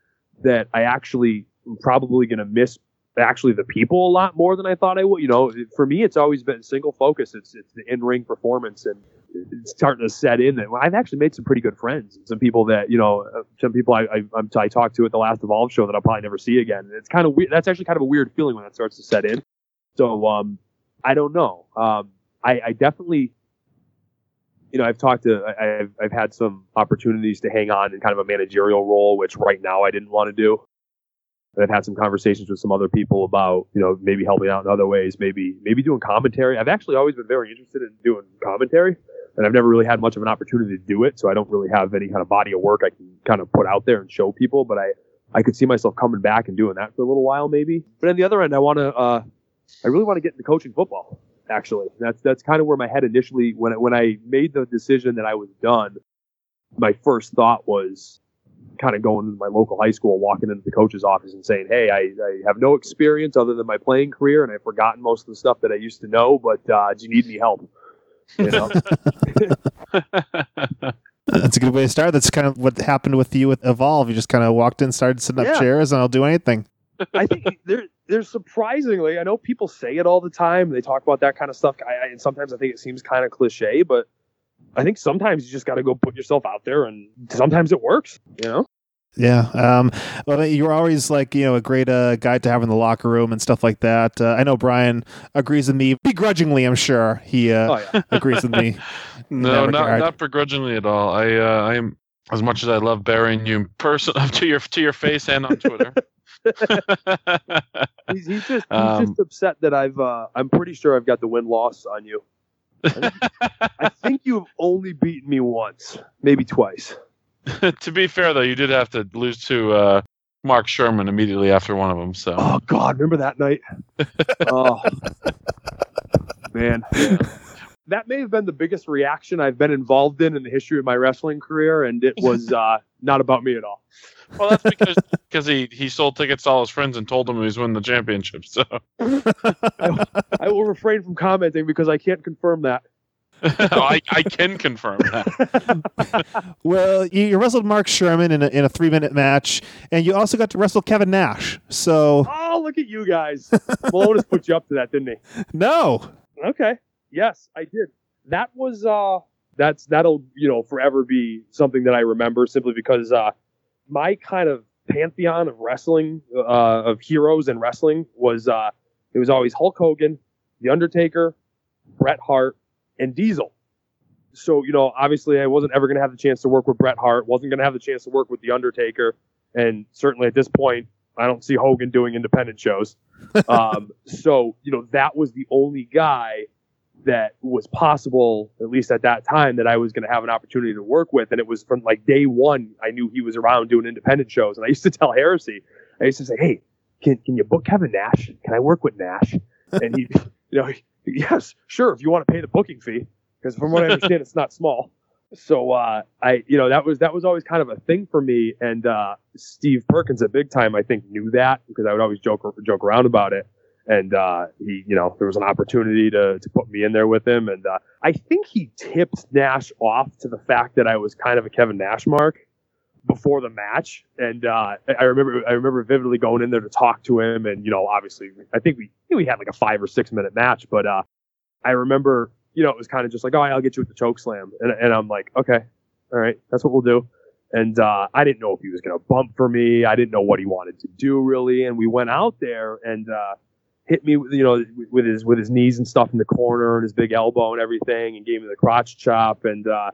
S7: that I actually am probably going to miss actually the people a lot more than I thought I would. You know, for me, it's always been single focus. It's it's the in ring performance and it's starting to set in that I've actually made some pretty good friends. Some people that you know, uh, some people I I, I talked to at the last Evolve show that I'll probably never see again. And it's kind of weird. That's actually kind of a weird feeling when that starts to set in. So um, I don't know. Um, I, I definitely, you know, I've talked to, I've I've had some opportunities to hang on in kind of a managerial role, which right now I didn't want to do. And I've had some conversations with some other people about, you know, maybe helping out in other ways, maybe maybe doing commentary. I've actually always been very interested in doing commentary and I've never really had much of an opportunity to do it. So I don't really have any kind of body of work I can kind of put out there and show people. But I, I could see myself coming back and doing that for a little while, maybe. But on the other end, I want to, uh, I really want to get into coaching football. Actually, that's that's kind of where my head initially when I, when I made the decision that I was done. My first thought was kind of going to my local high school, walking into the coach's office and saying, "Hey, I, I have no experience other than my playing career, and I've forgotten most of the stuff that I used to know. But uh, do you need any help?" You know? (laughs)
S5: That's a good way to start. That's kind of what happened with you with Evolve. You just kind of walked in, started setting up
S7: Yeah.
S5: chairs, and I'll do anything.
S7: I think (laughs) there, there's surprisingly, I know people say it all the time. They talk about that kind of stuff. I, I, and sometimes I think it seems kind of cliche, but I think sometimes you just got to go put yourself out there, and sometimes it works. You know.
S5: Yeah. Um, well, you're always like, you know, a great uh, guy to have in the locker room and stuff like that. Uh, I know Brian agrees with me begrudgingly. I'm sure he uh,
S7: Oh yeah. (laughs)
S5: agrees with me. (laughs)
S6: No, not
S5: regard.
S6: not begrudgingly at all. I uh, I am as much as I love burying you person (laughs) to your to your face and on Twitter.
S7: He's, he's just he's
S6: Um,
S7: just upset that I've. Uh, I'm pretty sure I've got the win loss on you. I think you've only beaten me once, maybe twice. (laughs)
S6: to be fair though, you did have to lose to uh, Mark Sherman immediately after one of them. So
S7: Oh God, remember that night? (laughs) oh man, that may have been the biggest reaction I've been involved in in the history of my wrestling career, and it was uh, not about me at all.
S6: well, that's because (laughs) because he he sold tickets to all his friends and told them he was winning the championship. So
S7: I will refrain from commenting because I can't confirm that. (laughs)
S6: I I can confirm that. (laughs)
S5: Well, you, you wrestled Mark Sherman in a, in a three minute match, and you also got to wrestle Kevin Nash. So,
S7: Oh, look at you guys! Malone Milonas put you up to that, didn't he?
S5: no.
S7: Okay. Yes, I did. That was uh that's that'll, you know, forever be something that I remember simply because uh my kind of pantheon of wrestling uh of heroes in wrestling was uh it was always Hulk Hogan, The Undertaker, Bret Hart, and Diesel. So, you know, obviously I wasn't ever going to have the chance to work with Bret Hart, wasn't going to have the chance to work with The Undertaker, and certainly at this point I don't see Hogan doing independent shows. (laughs) um, so, you know, that was the only guy that was possible, at least at that time, that I was going to have an opportunity to work with. And it was from like day one, I knew he was around doing independent shows. And I used to tell Heresy, I used to say, hey, can, can you book Kevin Nash? Can I work with Nash? And he, (laughs) you know, he, yes, sure, if you want to pay the booking fee, because from what I understand, it's not small. So uh, I, you know, that was that was always kind of a thing for me. And uh, Steve Perkins at Big Time, I think, knew that because I would always joke joke around about it and uh, he, you know, there was an opportunity to to put me in there with him, and uh, I think he tipped Nash off to the fact that I was kind of a Kevin Nash mark before the match, and uh, I- remember I remember vividly going in there to talk to him, and you know, obviously, I think we we had like a five or six minute match, but uh, I remember, you know, it was kind of just like, oh, I'll get you with the choke slam, and and I'm like, okay, all right, that's what we'll do. And uh, I didn't know if he was going to bump for me. I didn't know what he wanted to do really. And we went out there and uh, hit me, with, you know, with his with his knees and stuff in the corner and his big elbow and everything, and gave me the crotch chop and uh,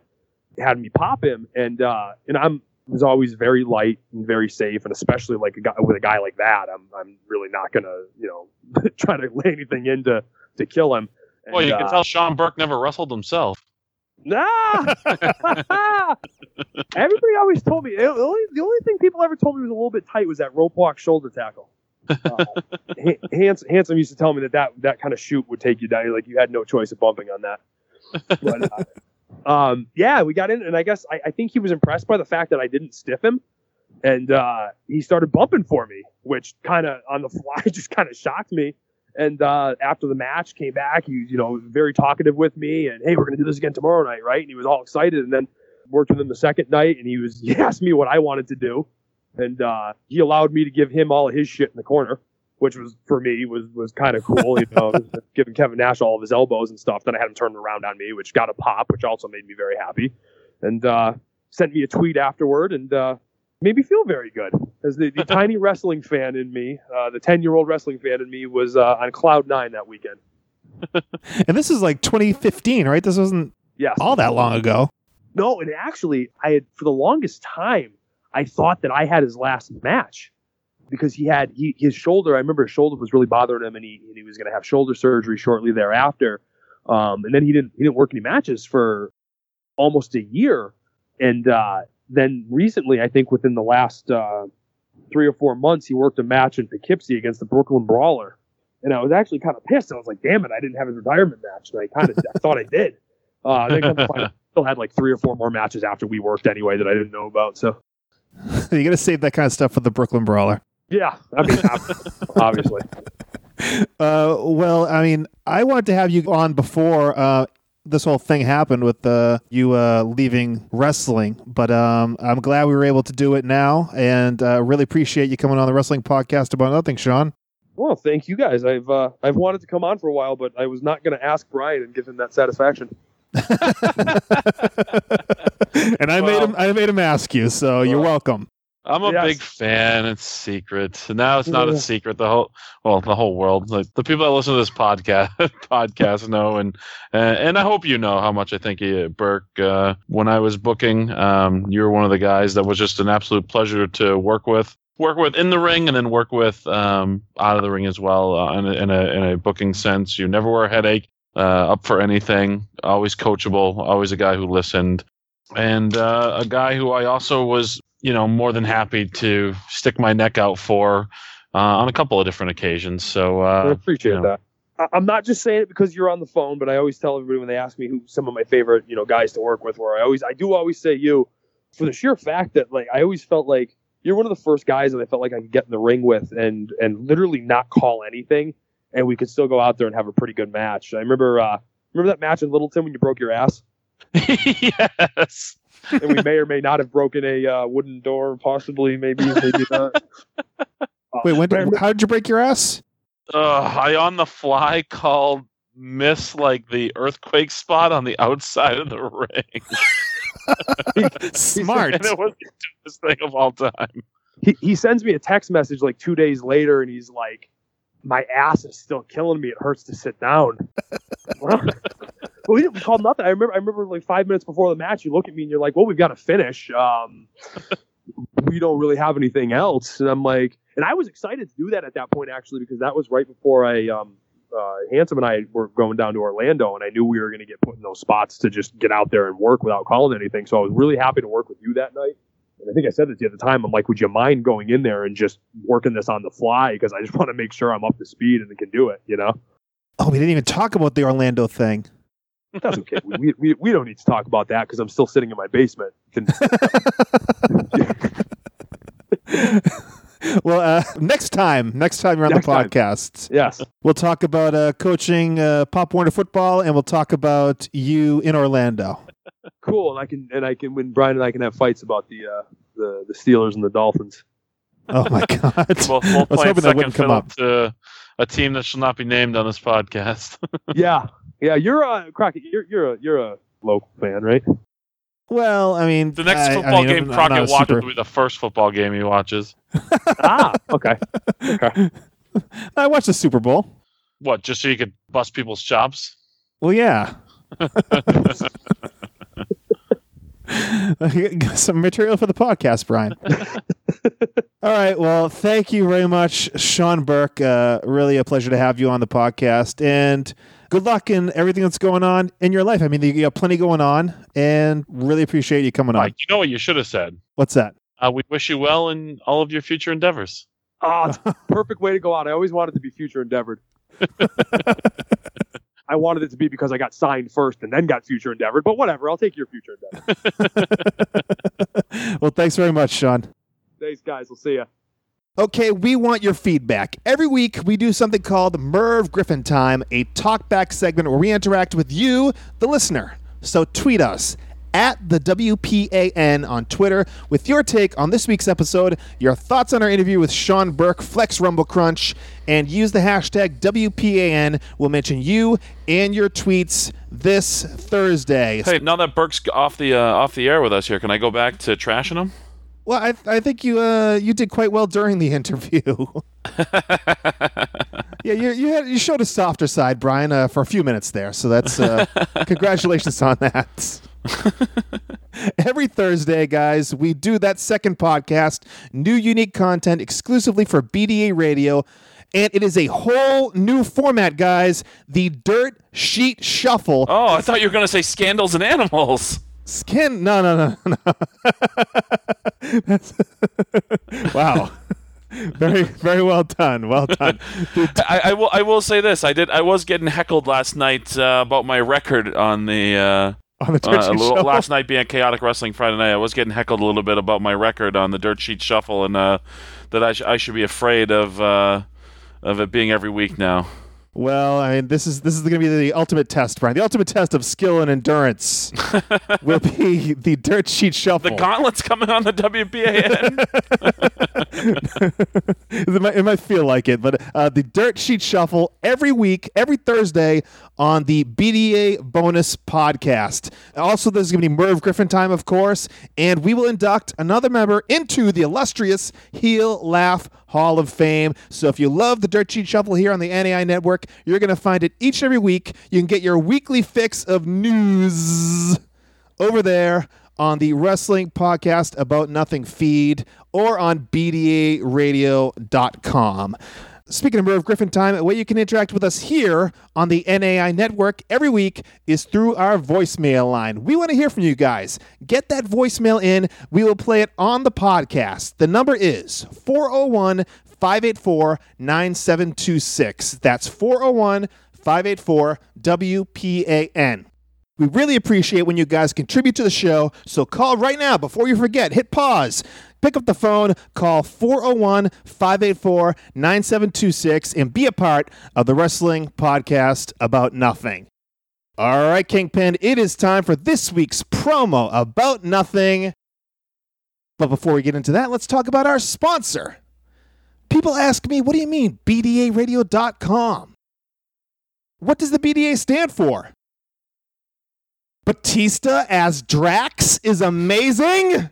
S7: had me pop him. And uh, and I'm was always very light and very safe, and especially like a guy with a guy like that, I'm I'm really not gonna you know (laughs) try to lay anything in to to kill him.
S6: Well, you
S7: And,
S6: can
S7: uh,
S6: tell Sean Burke never wrestled himself.
S7: Nah. (laughs) (laughs) Everybody always told me the only, the only thing people ever told me was a little bit tight was that rope walk shoulder tackle. Uh, (laughs) Hans, Handsome used to tell me that, that that kind of shoot would take you down. Like you had no choice of bumping on that. But, uh, (laughs) um, yeah, we got in, and I guess I, I think he was impressed by the fact that I didn't stiff him, and uh, he started bumping for me, which kind of on the (laughs) fly just kind of shocked me. And uh, after the match, came back. He, you know, very talkative with me, and hey, we're gonna do this again tomorrow night, right? And he was all excited. And then worked with him the second night, and he was he asked me what I wanted to do, and uh, he allowed me to give him all of his shit in the corner, which was for me was was kind of cool, you know, (laughs) giving Kevin Nash all of his elbows and stuff. Then I had him turn around on me, which got a pop, which also made me very happy, and uh, sent me a tweet afterward, and uh, made me feel very good. As the, the (laughs) tiny wrestling fan in me, uh, the ten year old wrestling fan in me was uh, on cloud nine that weekend. (laughs)
S5: And this is like 2015, right? This wasn't
S7: Yes.
S5: all that long ago.
S7: No, and actually, I had for the longest time, I thought that I had his last match because he had he, his shoulder. I remember his shoulder was really bothering him, and he and he was going to have shoulder surgery shortly thereafter. Um, and then he didn't he didn't work any matches for almost a year, and uh, then recently, I think within the last uh, three or four months, he worked a match in Poughkeepsie against the Brooklyn Brawler. And I was actually kind of pissed. I was like, "Damn it! I didn't have his retirement match." And I kind of I thought I did. Uh, out, still had like three or four more matches after we worked anyway that I didn't know about. So (laughs)
S5: you got to save that kind of stuff for the Brooklyn Brawler.
S7: yeah, I mean, (laughs) obviously,
S5: Uh, well, I mean, I wanted to have you on before uh, this whole thing happened with uh, you uh, leaving wrestling, but um, I'm glad we were able to do it now, and uh, really appreciate you coming on the wrestling podcast about nothing, Sean.
S7: well, thank you guys. I've uh, I've wanted to come on for a while, but I was not going to ask Brian and give him that satisfaction. (laughs)
S5: and I made him. I made him ask you, so you're welcome.
S6: I'm a
S7: Yes.
S6: big fan. It's secret. And now it's not
S7: Yeah.
S6: a secret. The whole well, the whole world, like the people that listen to this podcast, (laughs) podcast know, and uh, and I hope you know how much I think of you, Burke. Uh, when I was booking, um, you were one of the guys that was just an absolute pleasure to work with, work with in the ring, and then work with um, out of the ring as well. Uh, in, a, in a in a booking sense, you never were a headache. Uh, up for anything, always coachable, always a guy who listened, and uh, a guy who I also was you know, more than happy to stick my neck out for uh, on a couple of different occasions. So,
S7: I
S6: uh,
S7: appreciate
S6: you know.
S7: that. I- I'm not just saying it because you're on the phone, but I always tell everybody when they ask me who some of my favorite, you know, guys to work with, where I always, I do always say you, for the sheer fact that like I always felt like you're one of the first guys that I felt like I could get in the ring with and and literally not call anything, and we could still go out there and have a pretty good match. I remember, uh, remember that match in Littleton when you broke your ass, (laughs)
S6: yes. (laughs)
S7: and we may or may not have broken a uh, wooden door, possibly, maybe, maybe not. Uh, (laughs)
S5: Wait, when?
S7: but I remember-
S5: How did you break your ass?
S6: Uh, I on the fly called miss like the earthquake spot on the outside of the ring. (laughs)
S5: Smart.
S6: and it was the dumbest thing of all time.
S7: he, he sends me a text message like two days later and he's like my ass is still killing me it hurts to sit down well, we didn't call nothing i remember i remember like five minutes before the match you look at me and you're like well we've got to finish um, (laughs) we don't really have anything else and i'm like and i was excited to do that at that point actually because that was right before i um, uh, Handsome and I were going down to Orlando, and I knew we were going to get put in those spots to just get out there and work without calling anything. So I was really happy to work with you that night. And I think I said it to you at the time. I'm like, would you mind going in there and just working this on the fly? Because I just want to make sure I'm up to speed and can do it, you know?
S5: Oh, we didn't even talk about the Orlando thing.
S7: That's okay. we, we, we don't need to talk about that because I'm still sitting in my basement. (laughs) (laughs)
S5: Well, uh, next time, next time you're on
S7: Next
S5: the
S7: time.
S5: podcast,
S7: yes.
S5: we'll talk about uh, coaching uh, Pop Warner football, and we'll talk about you in Orlando.
S7: Cool. And I can, and I can, when Brian and I can have fights about the, uh, the, the Steelers and the Dolphins.
S5: Oh my (laughs) God!
S6: We'll, we'll
S5: I was hoping that
S6: second
S5: wouldn't come up.
S6: to a team that shall not be named on this podcast.
S7: yeah. Yeah. You're a, Crockett, you're, you're a, you're a local fan, right?
S5: Well, I mean,
S6: the next
S5: I- I
S6: football
S5: mean,
S6: game Crockett
S5: a
S6: watches
S5: super-
S6: will be the first football game he watches. (laughs)
S7: ah, okay. Okay. (laughs)
S5: I watched the Super Bowl.
S6: What, just so you could bust people's chops?
S5: Well, yeah. (laughs) Some material for the podcast, Brian. All right. Well, thank you very much, Sean Burke. Uh, really a pleasure to have you on the podcast. And good luck in everything that's going on in your life. I mean, you got plenty going on, and really appreciate you coming on.
S6: You know what you should have said.
S5: What's that?
S6: Uh, we wish you well in all of your future endeavors.
S7: Oh, (laughs) perfect way to go out. I always wanted to be future endeavored. (laughs) I wanted it to be because I got signed first and then got future endeavored, but whatever. I'll take your future endeavor. (laughs)
S5: well, thanks very much, Sean.
S7: Thanks, guys. We'll see you.
S5: Okay, we want your feedback. Every week, we do something called Merv Griffin Time, a talkback segment where we interact with you, the listener. So tweet us at the WPAN on Twitter with your take on this week's episode, your thoughts on our interview with Sean Burke, Flex Rumble Crunch, and use the hashtag WPAN. We'll mention you and your tweets this Thursday.
S6: Hey, now that Burke's off the uh, off the air with us here, can I go back to trashing him?
S5: Well, I, I think you uh, you did quite well during the (laughs) interview. (laughs) yeah, you you, had, you showed a softer side, Brian, uh, for a few minutes there. So that's uh, (laughs) congratulations on that. Every Thursday, guys, we do that second podcast, new unique content exclusively for BDA Radio. And it is a whole new format, guys. The Dirt Sheet Shuffle.
S6: Oh, I thought you were going to say scandals and animals.
S5: Skin? No, no, no, (laughs) no. That's (laughs) wow. Very, very well done. Well done. (laughs)
S6: I, I will. I will say this. I did. I was getting heckled last night uh, about my record on the. Uh,
S5: On the
S6: uh,
S5: Dirt
S6: a
S5: Sheet
S6: little-
S5: Shuffle.
S6: last night being chaotic wrestling Friday night, I was getting heckled a little bit about my record on the dirt sheet shuffle, and uh, that I, sh- I should be afraid of uh, of it being every week now.
S5: Well, I mean, this is this is going to be the ultimate test, Brian. The ultimate test of skill and endurance (laughs) will be the Dirt Sheet Shuffle.
S6: The gauntlet's coming on the WPAN. (laughs)
S5: it, might, it might feel like it, but uh, the Dirt Sheet Shuffle every week, every Thursday on the BDA bonus podcast. Also, there's going to be Merv Griffin time, of course, and we will induct another member into the illustrious Heel Laugh Hall of Fame. So if you love the Dirt Sheet Shuffle here on the NAI Network, you're going to find it each and every week. You can get your weekly fix of news over there on the Wrestling Podcast About Nothing feed or on BDARadio.com. Speaking of Merv Griffin time, a way you can interact with us here on the NAI network every week is through our voicemail line. We want to hear from you guys. Get that voicemail in. We will play it on the podcast. The number is 401 584 9726. That's 401 584 WPAN. We really appreciate when you guys contribute to the show, so call right now before you forget. Hit pause. Pick up the phone, call 401 584 9726, and be a part of the wrestling podcast about nothing. All right, Kingpin, it is time for this week's promo about nothing. But before we get into that, let's talk about our sponsor. People ask me, what do you mean, BDARadio.com? What does the BDA stand for? Batista as Drax is amazing.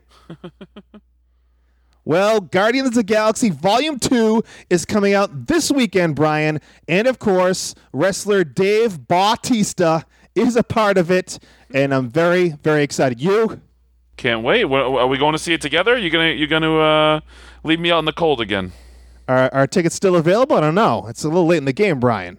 S5: well, Guardians of the Galaxy Volume 2 is coming out this weekend, Brian. And of course, wrestler Dave Bautista is a part of it. And I'm very, very excited. You?
S6: Can't wait. Are we going to see it together? You gonna you gonna uh, leave me out in the cold again?
S5: Are, are tickets still available? I don't know. It's a little late in the game, Brian.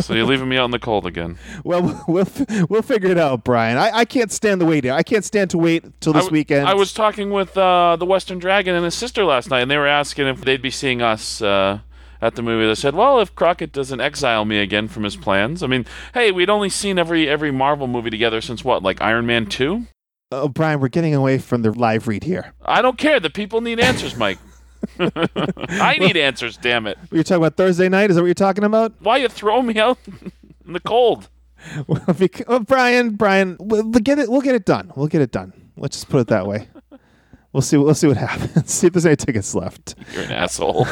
S6: So you're leaving me out in the cold again.
S5: Well, we'll we'll figure it out, Brian. I, I can't stand the wait. I can't stand to wait till this
S6: I w-
S5: weekend.
S6: I was talking with uh, the Western Dragon and his sister last night, and they were asking if they'd be seeing us uh, at the movie. They said, "Well, if Crockett doesn't exile me again from his plans, I mean, hey, we'd only seen every every Marvel movie together since what, like Iron Man two?
S5: Oh, Brian, we're getting away from the live read here.
S6: I don't care. The people need answers, Mike. (laughs) (laughs) I need answers. Damn it!
S5: You're talking about Thursday night. Is that what you're talking about?
S6: Why you throw me out in the cold? (laughs)
S5: Well, because, well Brian, Brian, we'll get it. We'll get it done. We'll get it done. Let's just put it that way. We'll see. We'll see what (laughs) happens. See if there's any tickets left.
S6: You're an asshole.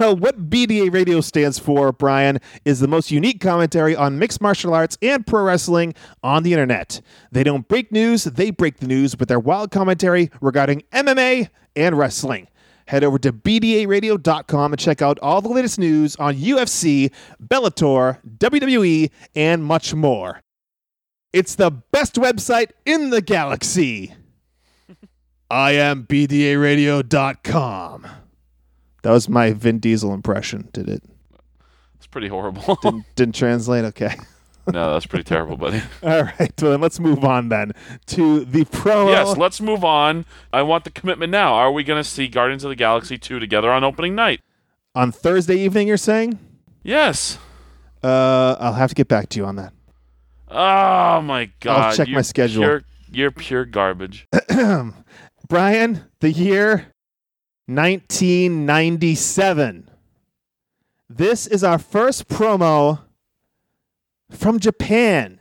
S5: well, what BDA Radio stands for, Brian, is the most unique commentary on mixed martial arts and pro wrestling on the internet. They don't break news; they break the news with their wild commentary regarding MMA and wrestling. Head over to BDARadio.com and check out all the latest news on UFC, Bellator, WWE, and much more. It's the best website in the galaxy. (laughs) I am BDARadio.com. That was my Vin Diesel impression. Did it?
S6: It's pretty horrible.
S5: Didn't, didn't translate? Okay. (laughs)
S6: no, that's pretty terrible, buddy. (laughs)
S5: All right. Well, then let's move on then to the promo.
S6: Yes, let's move on. I want the commitment now. Are we going to see Guardians of the Galaxy 2 together on opening night?
S5: on Thursday evening, you're saying?
S6: Yes.
S5: Uh, I'll have to get back to you on that.
S6: Oh my god.
S5: I'll check
S6: You're
S5: my schedule.
S6: Pure, you're pure garbage. (clears throat)
S5: Brian, the year 1997. This is our first promo from Japan.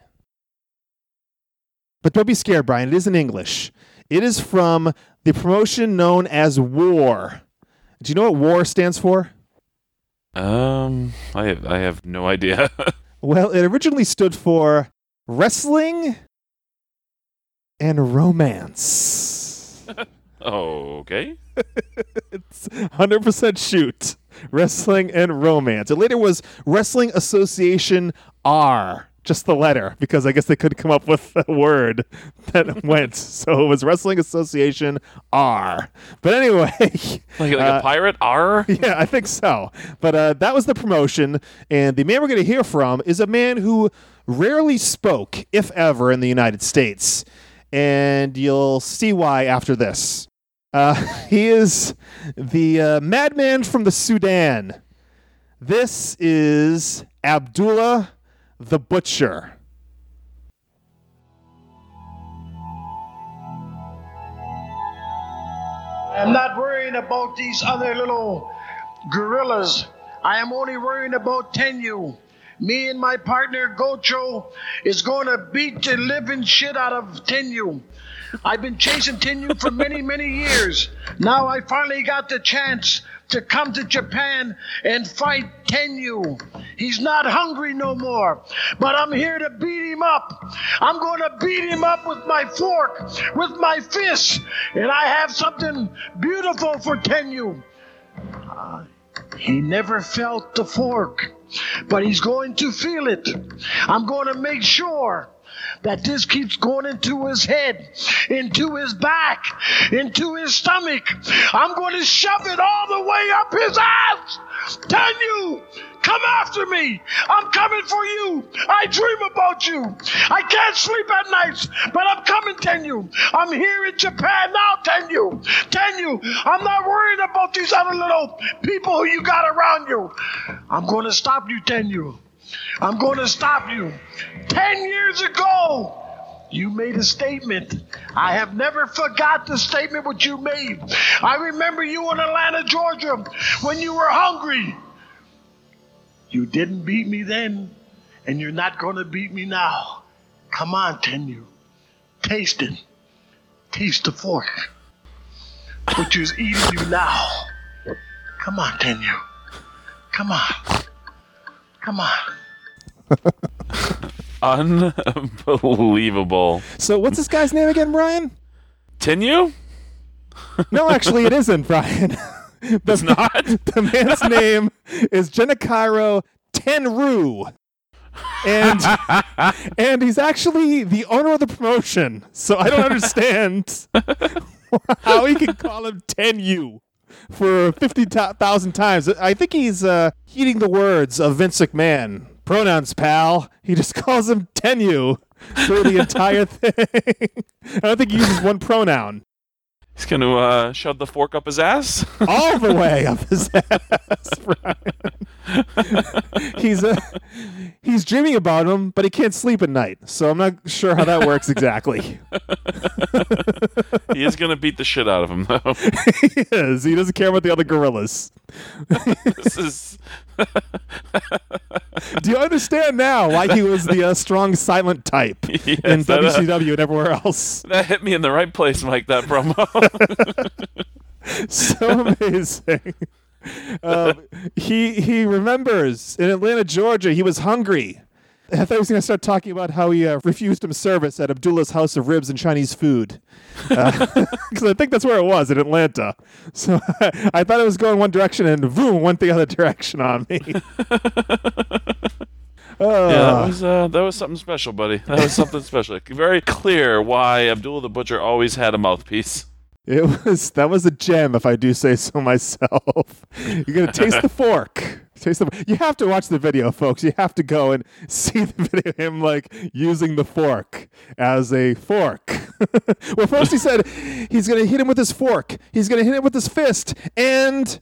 S5: But don't be scared, Brian. It is in English. It is from the promotion known as War. Do you know what War stands for?
S6: Um, I have, I have no idea. (laughs)
S5: Well, it originally stood for Wrestling and Romance. (laughs)
S6: oh, okay. (laughs)
S5: it's 100% shoot. Wrestling and Romance. It later was Wrestling Association R, just the letter, because I guess they couldn't come up with a word (laughs) that went. So it was Wrestling Association R. But anyway. (laughs)
S6: Like, like
S5: uh,
S6: a pirate? R?
S5: Yeah, I think so. But uh, that was the promotion. And the man we're going to hear from is a man who rarely spoke, if ever, in the United States. And you'll see why after this. Uh, (laughs) he is the uh, madman from the Sudan. This is Abdullah the Butcher.
S8: I'm not worrying about these other little gorillas. I am only worrying about Tenyu. Me and my partner Gocho is going to beat the living shit out of Tenyu. I've been chasing Tenyu for many, many years. Now I finally got the chance to come to Japan and fight Tenyu. He's not hungry no more, but I'm here to beat him up. I'm going to beat him up with my fork, with my fist, and I have something beautiful for Tenyu. Uh, he never felt the fork, but he's going to feel it. I'm going to make sure that this keeps going into his head, into his back, into his stomach. I'm going to shove it all the way up his ass. Tell you, come after me. I'm coming for you. I dream about you. I can't sleep at nights, but I'm coming, Tenyu. I'm here in Japan now, Tenyu. Tenyu, I'm not worried about these other little people who you got around you. I'm going to stop you, Tenyu. I'm going to stop you. Ten years ago, you made a statement. I have never forgot the statement what you made. I remember you in Atlanta, Georgia, when you were hungry. You didn't beat me then, and you're not going to beat me now. Come on, Tenyu. Taste it. Taste the fork. Which is eating you now. Come on, Tenyu. Come on. Come on. (laughs)
S6: Unbelievable.
S5: So what's this guy's name again, Brian?
S6: Tenyu?
S5: No, actually, it isn't, Brian. (laughs) (laughs) the,
S6: It's not? (laughs)
S5: The man's name is Genichiro Tenryu. And (laughs) and he's actually the owner of the promotion. So I don't understand how he can call him Tenyu for 50,000 times. I think he's uh, heeding the words of Vince McMahon. Pronouns, pal. He just calls him Tenyu through the entire thing. I don't think he uses one pronoun.
S6: He's going to uh, shove the fork up his ass?
S5: all the way (laughs) up his ass. Brian. (laughs) he's uh, he's dreaming about him, but he can't sleep at night. So I'm not sure how that works exactly.
S6: he is going to beat the shit out of him, though. (laughs)
S5: he is. He doesn't care about the other gorillas. (laughs)
S6: this is.
S5: Do you understand now why he was the uh, strong silent type
S6: Yes,
S5: in
S6: that, uh,
S5: WCW and everywhere else?
S6: that hit me in the right place, Mike, that promo.
S5: so amazing. Um, he he remembers in Atlanta, Georgia, he was hungry. I thought he was going to start talking about how he uh, refused him service at Abdullah's House of Ribs and Chinese food, (laughs) because I think that's where it was in Atlanta. So (laughs) I thought it was going one direction, and boom, went the other direction on me. Oh, (laughs)
S6: Yeah, that was uh, that was something special, buddy. That was something special. Very clear why Abdullah the Butcher always had a mouthpiece.
S5: It was that was a gem, if I do say so (laughs) myself. You're gonna (laughs) taste the fork. Taste the. You have to watch the video, folks. You have to go and (laughs) see the video. of Him like using the fork as a fork. well, first he said he's gonna hit him with his fork. He's gonna hit him with his fist, and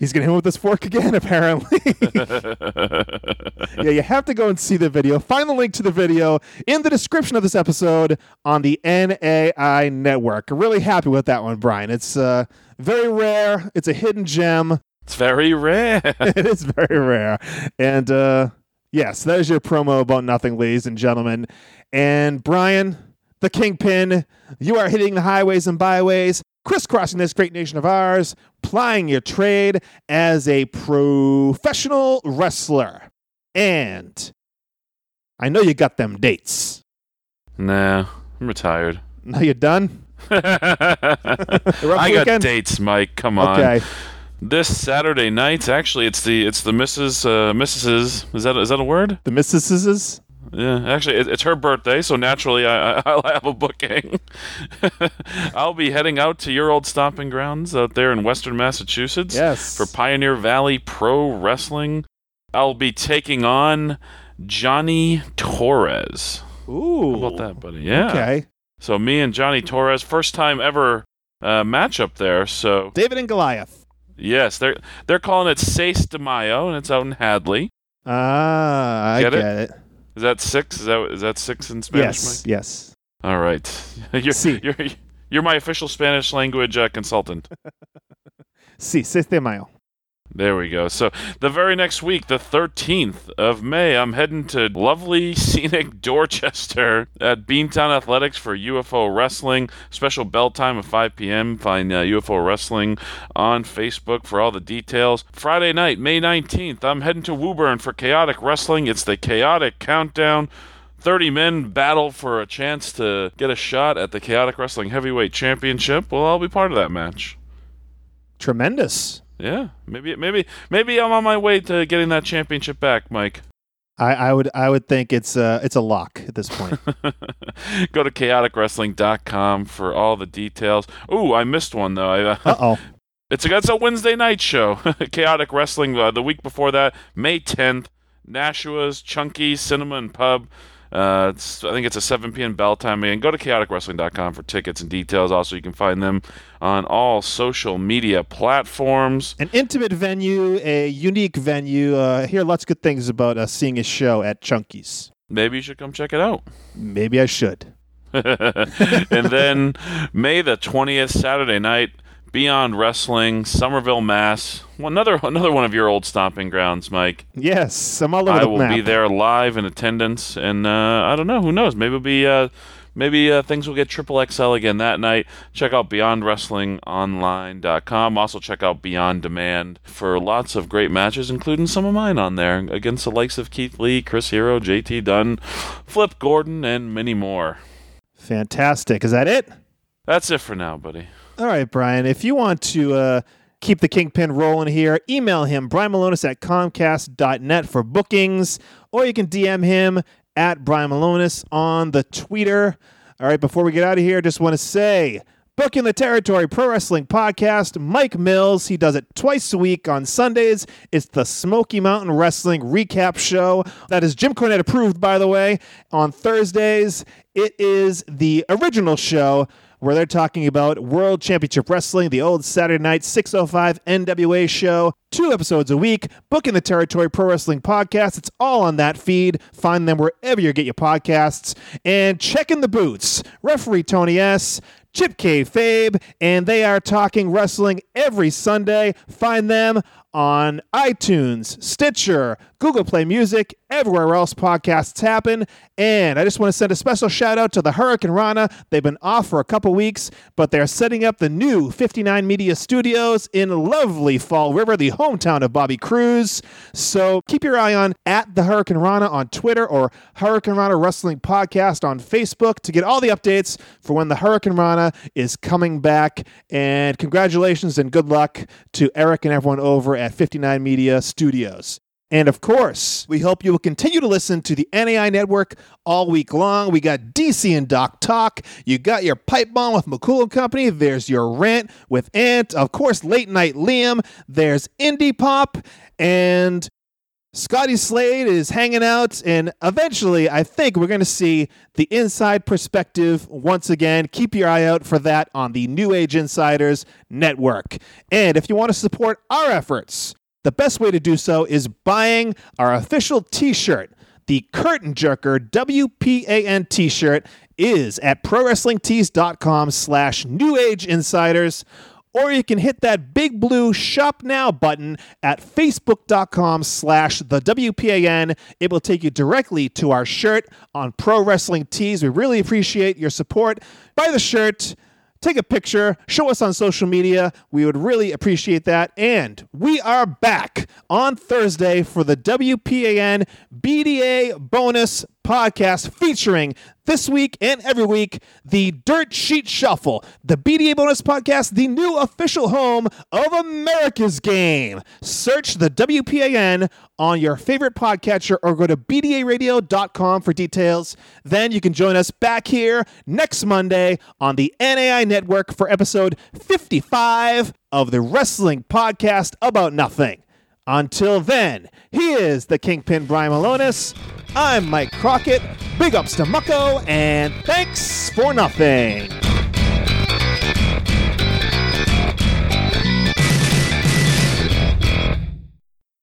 S5: he's gonna hit him with his fork again. (laughs) Apparently. (laughs) yeah, you have to go and see the video. Find the link to the video in the description of this episode on the NAI network. Really happy with that one, Brian. It's uh, very rare. It's a hidden gem.
S6: It's very rare. (laughs)
S5: it is very rare. And uh, yes, that is your promo about nothing, ladies and gentlemen. And Brian, the kingpin, you are hitting the highways and byways, crisscrossing this great nation of ours, plying your trade as a professional wrestler. And I know you got them dates.
S6: nah, I'm retired.
S5: Now you're done? (laughs)
S6: I got dates, Mike. Come on.
S5: Okay.
S6: This Saturday night, actually, it's the it's the Mrs. Uh, Mrs. Is that is that a word?
S5: The Mississes?
S6: Yeah, actually, it, it's her birthday, so naturally, I, I, I'll have a booking. (laughs) I'll be heading out to your old stomping grounds out there in Western Massachusetts.
S5: Yes.
S6: For Pioneer Valley Pro Wrestling. I'll be taking on Johnny Torres.
S5: Ooh.
S6: How about that, buddy? Yeah.
S5: Okay.
S6: So me and Johnny Torres, first time ever uh, matchup there. So
S5: David and Goliath.
S6: yes, they're they're calling it Seis de Mayo, and it's out in Hadley.
S5: Ah, I
S6: Get
S5: get,
S6: it?
S5: it.
S6: Is that six? Is that is that six in Spanish,
S5: Yes,
S6: Mike?
S5: yes.
S6: All right. (laughs) You're,
S5: Sí.
S6: you're, you're my official Spanish language uh, consultant. (laughs)
S5: Sí, 6 de mayo.
S6: There we go. So the very next week, the 13th of May, I'm heading to lovely, (laughs) scenic Dorchester at Beantown Athletics for UFO Wrestling. Special bell time of 5 p.m. Find uh, UFO Wrestling on Facebook for all the details. Friday night, May 19th, I'm heading to Woburn for Chaotic Wrestling. It's the Chaotic Countdown. 30 men battle for a chance to get a shot at the Chaotic Wrestling Heavyweight Championship. Well, I'll be part of that match.
S5: Tremendous.
S6: Yeah, maybe, maybe, maybe I'm on my way to getting that championship back, Mike.
S5: I, I would I would think it's a it's a lock at this point. (laughs)
S6: Go to chaoticwrestling.com for all the details. Ooh, I missed one though.
S5: Uh (laughs) oh.
S6: It's a, it's a Wednesday night show. (laughs) Chaotic Wrestling uh, the week before that, May 10th, Nashua's Chunky Cinema and Pub. Uh, I think it's a 7 p.m. bell time. Again, go to chaoticwrestling.com for tickets and details. Also, you can find them on all social media platforms.
S5: An intimate venue, a unique venue. Uh, I hear lots of good things about uh, seeing a show at Chunky's.
S6: Maybe you should come check it out.
S5: Maybe I should. (laughs)
S6: and then May the 20th, Saturday night, Beyond Wrestling, Somerville, Mass. Well, another (laughs) another one of your old stomping grounds, Mike.
S5: Yes, I'm all over
S6: I
S5: the
S6: will
S5: map.
S6: be there live in attendance, and uh, I don't know. Who knows? Maybe it'll be. Uh, Maybe uh, things will get triple XL again that night. Check out BeyondWrestlingOnline.com. Also check out Beyond Demand for lots of great matches, including some of mine on there against the likes of Keith Lee, Chris Hero, JT Dunn, Flip Gordon, and many more.
S5: Fantastic. Is that it?
S6: That's it for now, buddy.
S5: All right, Brian. If you want to uh, keep the Kingpin rolling here, email him, Brian Milonas at Comcast.net for bookings, or you can DM him at Brian Milonas on the Twitter. All right, before we get out of here, just want to say Booking the Territory Pro Wrestling Podcast, Mike Mills. He does it twice a week on Sundays. It's the Smoky Mountain Wrestling Recap Show. That is Jim Cornette approved, by the way. On Thursdays, it is the original show where they're talking about World Championship Wrestling, the old Saturday night 605 NWA show. Two episodes a week, booking the Territory Pro Wrestling Podcast. It's all on that feed. Find them wherever you get your podcasts. And checking the boots. Referee Tony S. Chip K. Fabe, and they are talking wrestling every Sunday. Find them on iTunes, Stitcher, Google Play Music, everywhere else podcasts happen. And I just want to send a special shout out to the Hurricane Rana. They've been off for a couple weeks, but they're setting up the new 59 Media Studios in lovely Fall River, the hometown of Bobby Cruz. So keep your eye on at the Hurricane Rana on Twitter or Hurricane Rana Wrestling Podcast on Facebook to get all the updates for when the Hurricane Rana is coming back. And congratulations and good luck to Eric and everyone over at 59 Media Studios. And of course, we hope you will continue to listen to the NAI Network all week long. We got DC and Doc Talk. You got your pipe bomb with McCool and Company. There's your rant with Ant. Of course, Late Night Liam. There's Indie Pop. And Scotty Slade is hanging out, and eventually, I think we're going to see the inside perspective once again. Keep your eye out for that on the New Age Insiders Network. And if you want to support our efforts, the best way to do so is buying our official t shirt. The Curtain Jerker WPAN t shirt is at prowrestlingtees.com slash New Age Insiders or you can hit that big blue shop now button at facebook.com slash the wpan it will take you directly to our shirt on pro wrestling tees. We really appreciate your support. Buy the shirt take a picture show us on social media. We would really appreciate that. And we are back on thursday for the wpan bda bonus podcast featuring this week and every week the Dirt Sheet Shuffle, the BDA bonus podcast, the new official home of America's Game. Search the WPAN on your favorite podcatcher or go to BDARadio.com for details. Then you can join us back here next Monday on the NAI Network for episode 55 of the Wrestling Podcast About Nothing. Until then, he is the Kingpin Brian Milonas. I'm Mike Crockett. Big ups to Mucko, and thanks for nothing.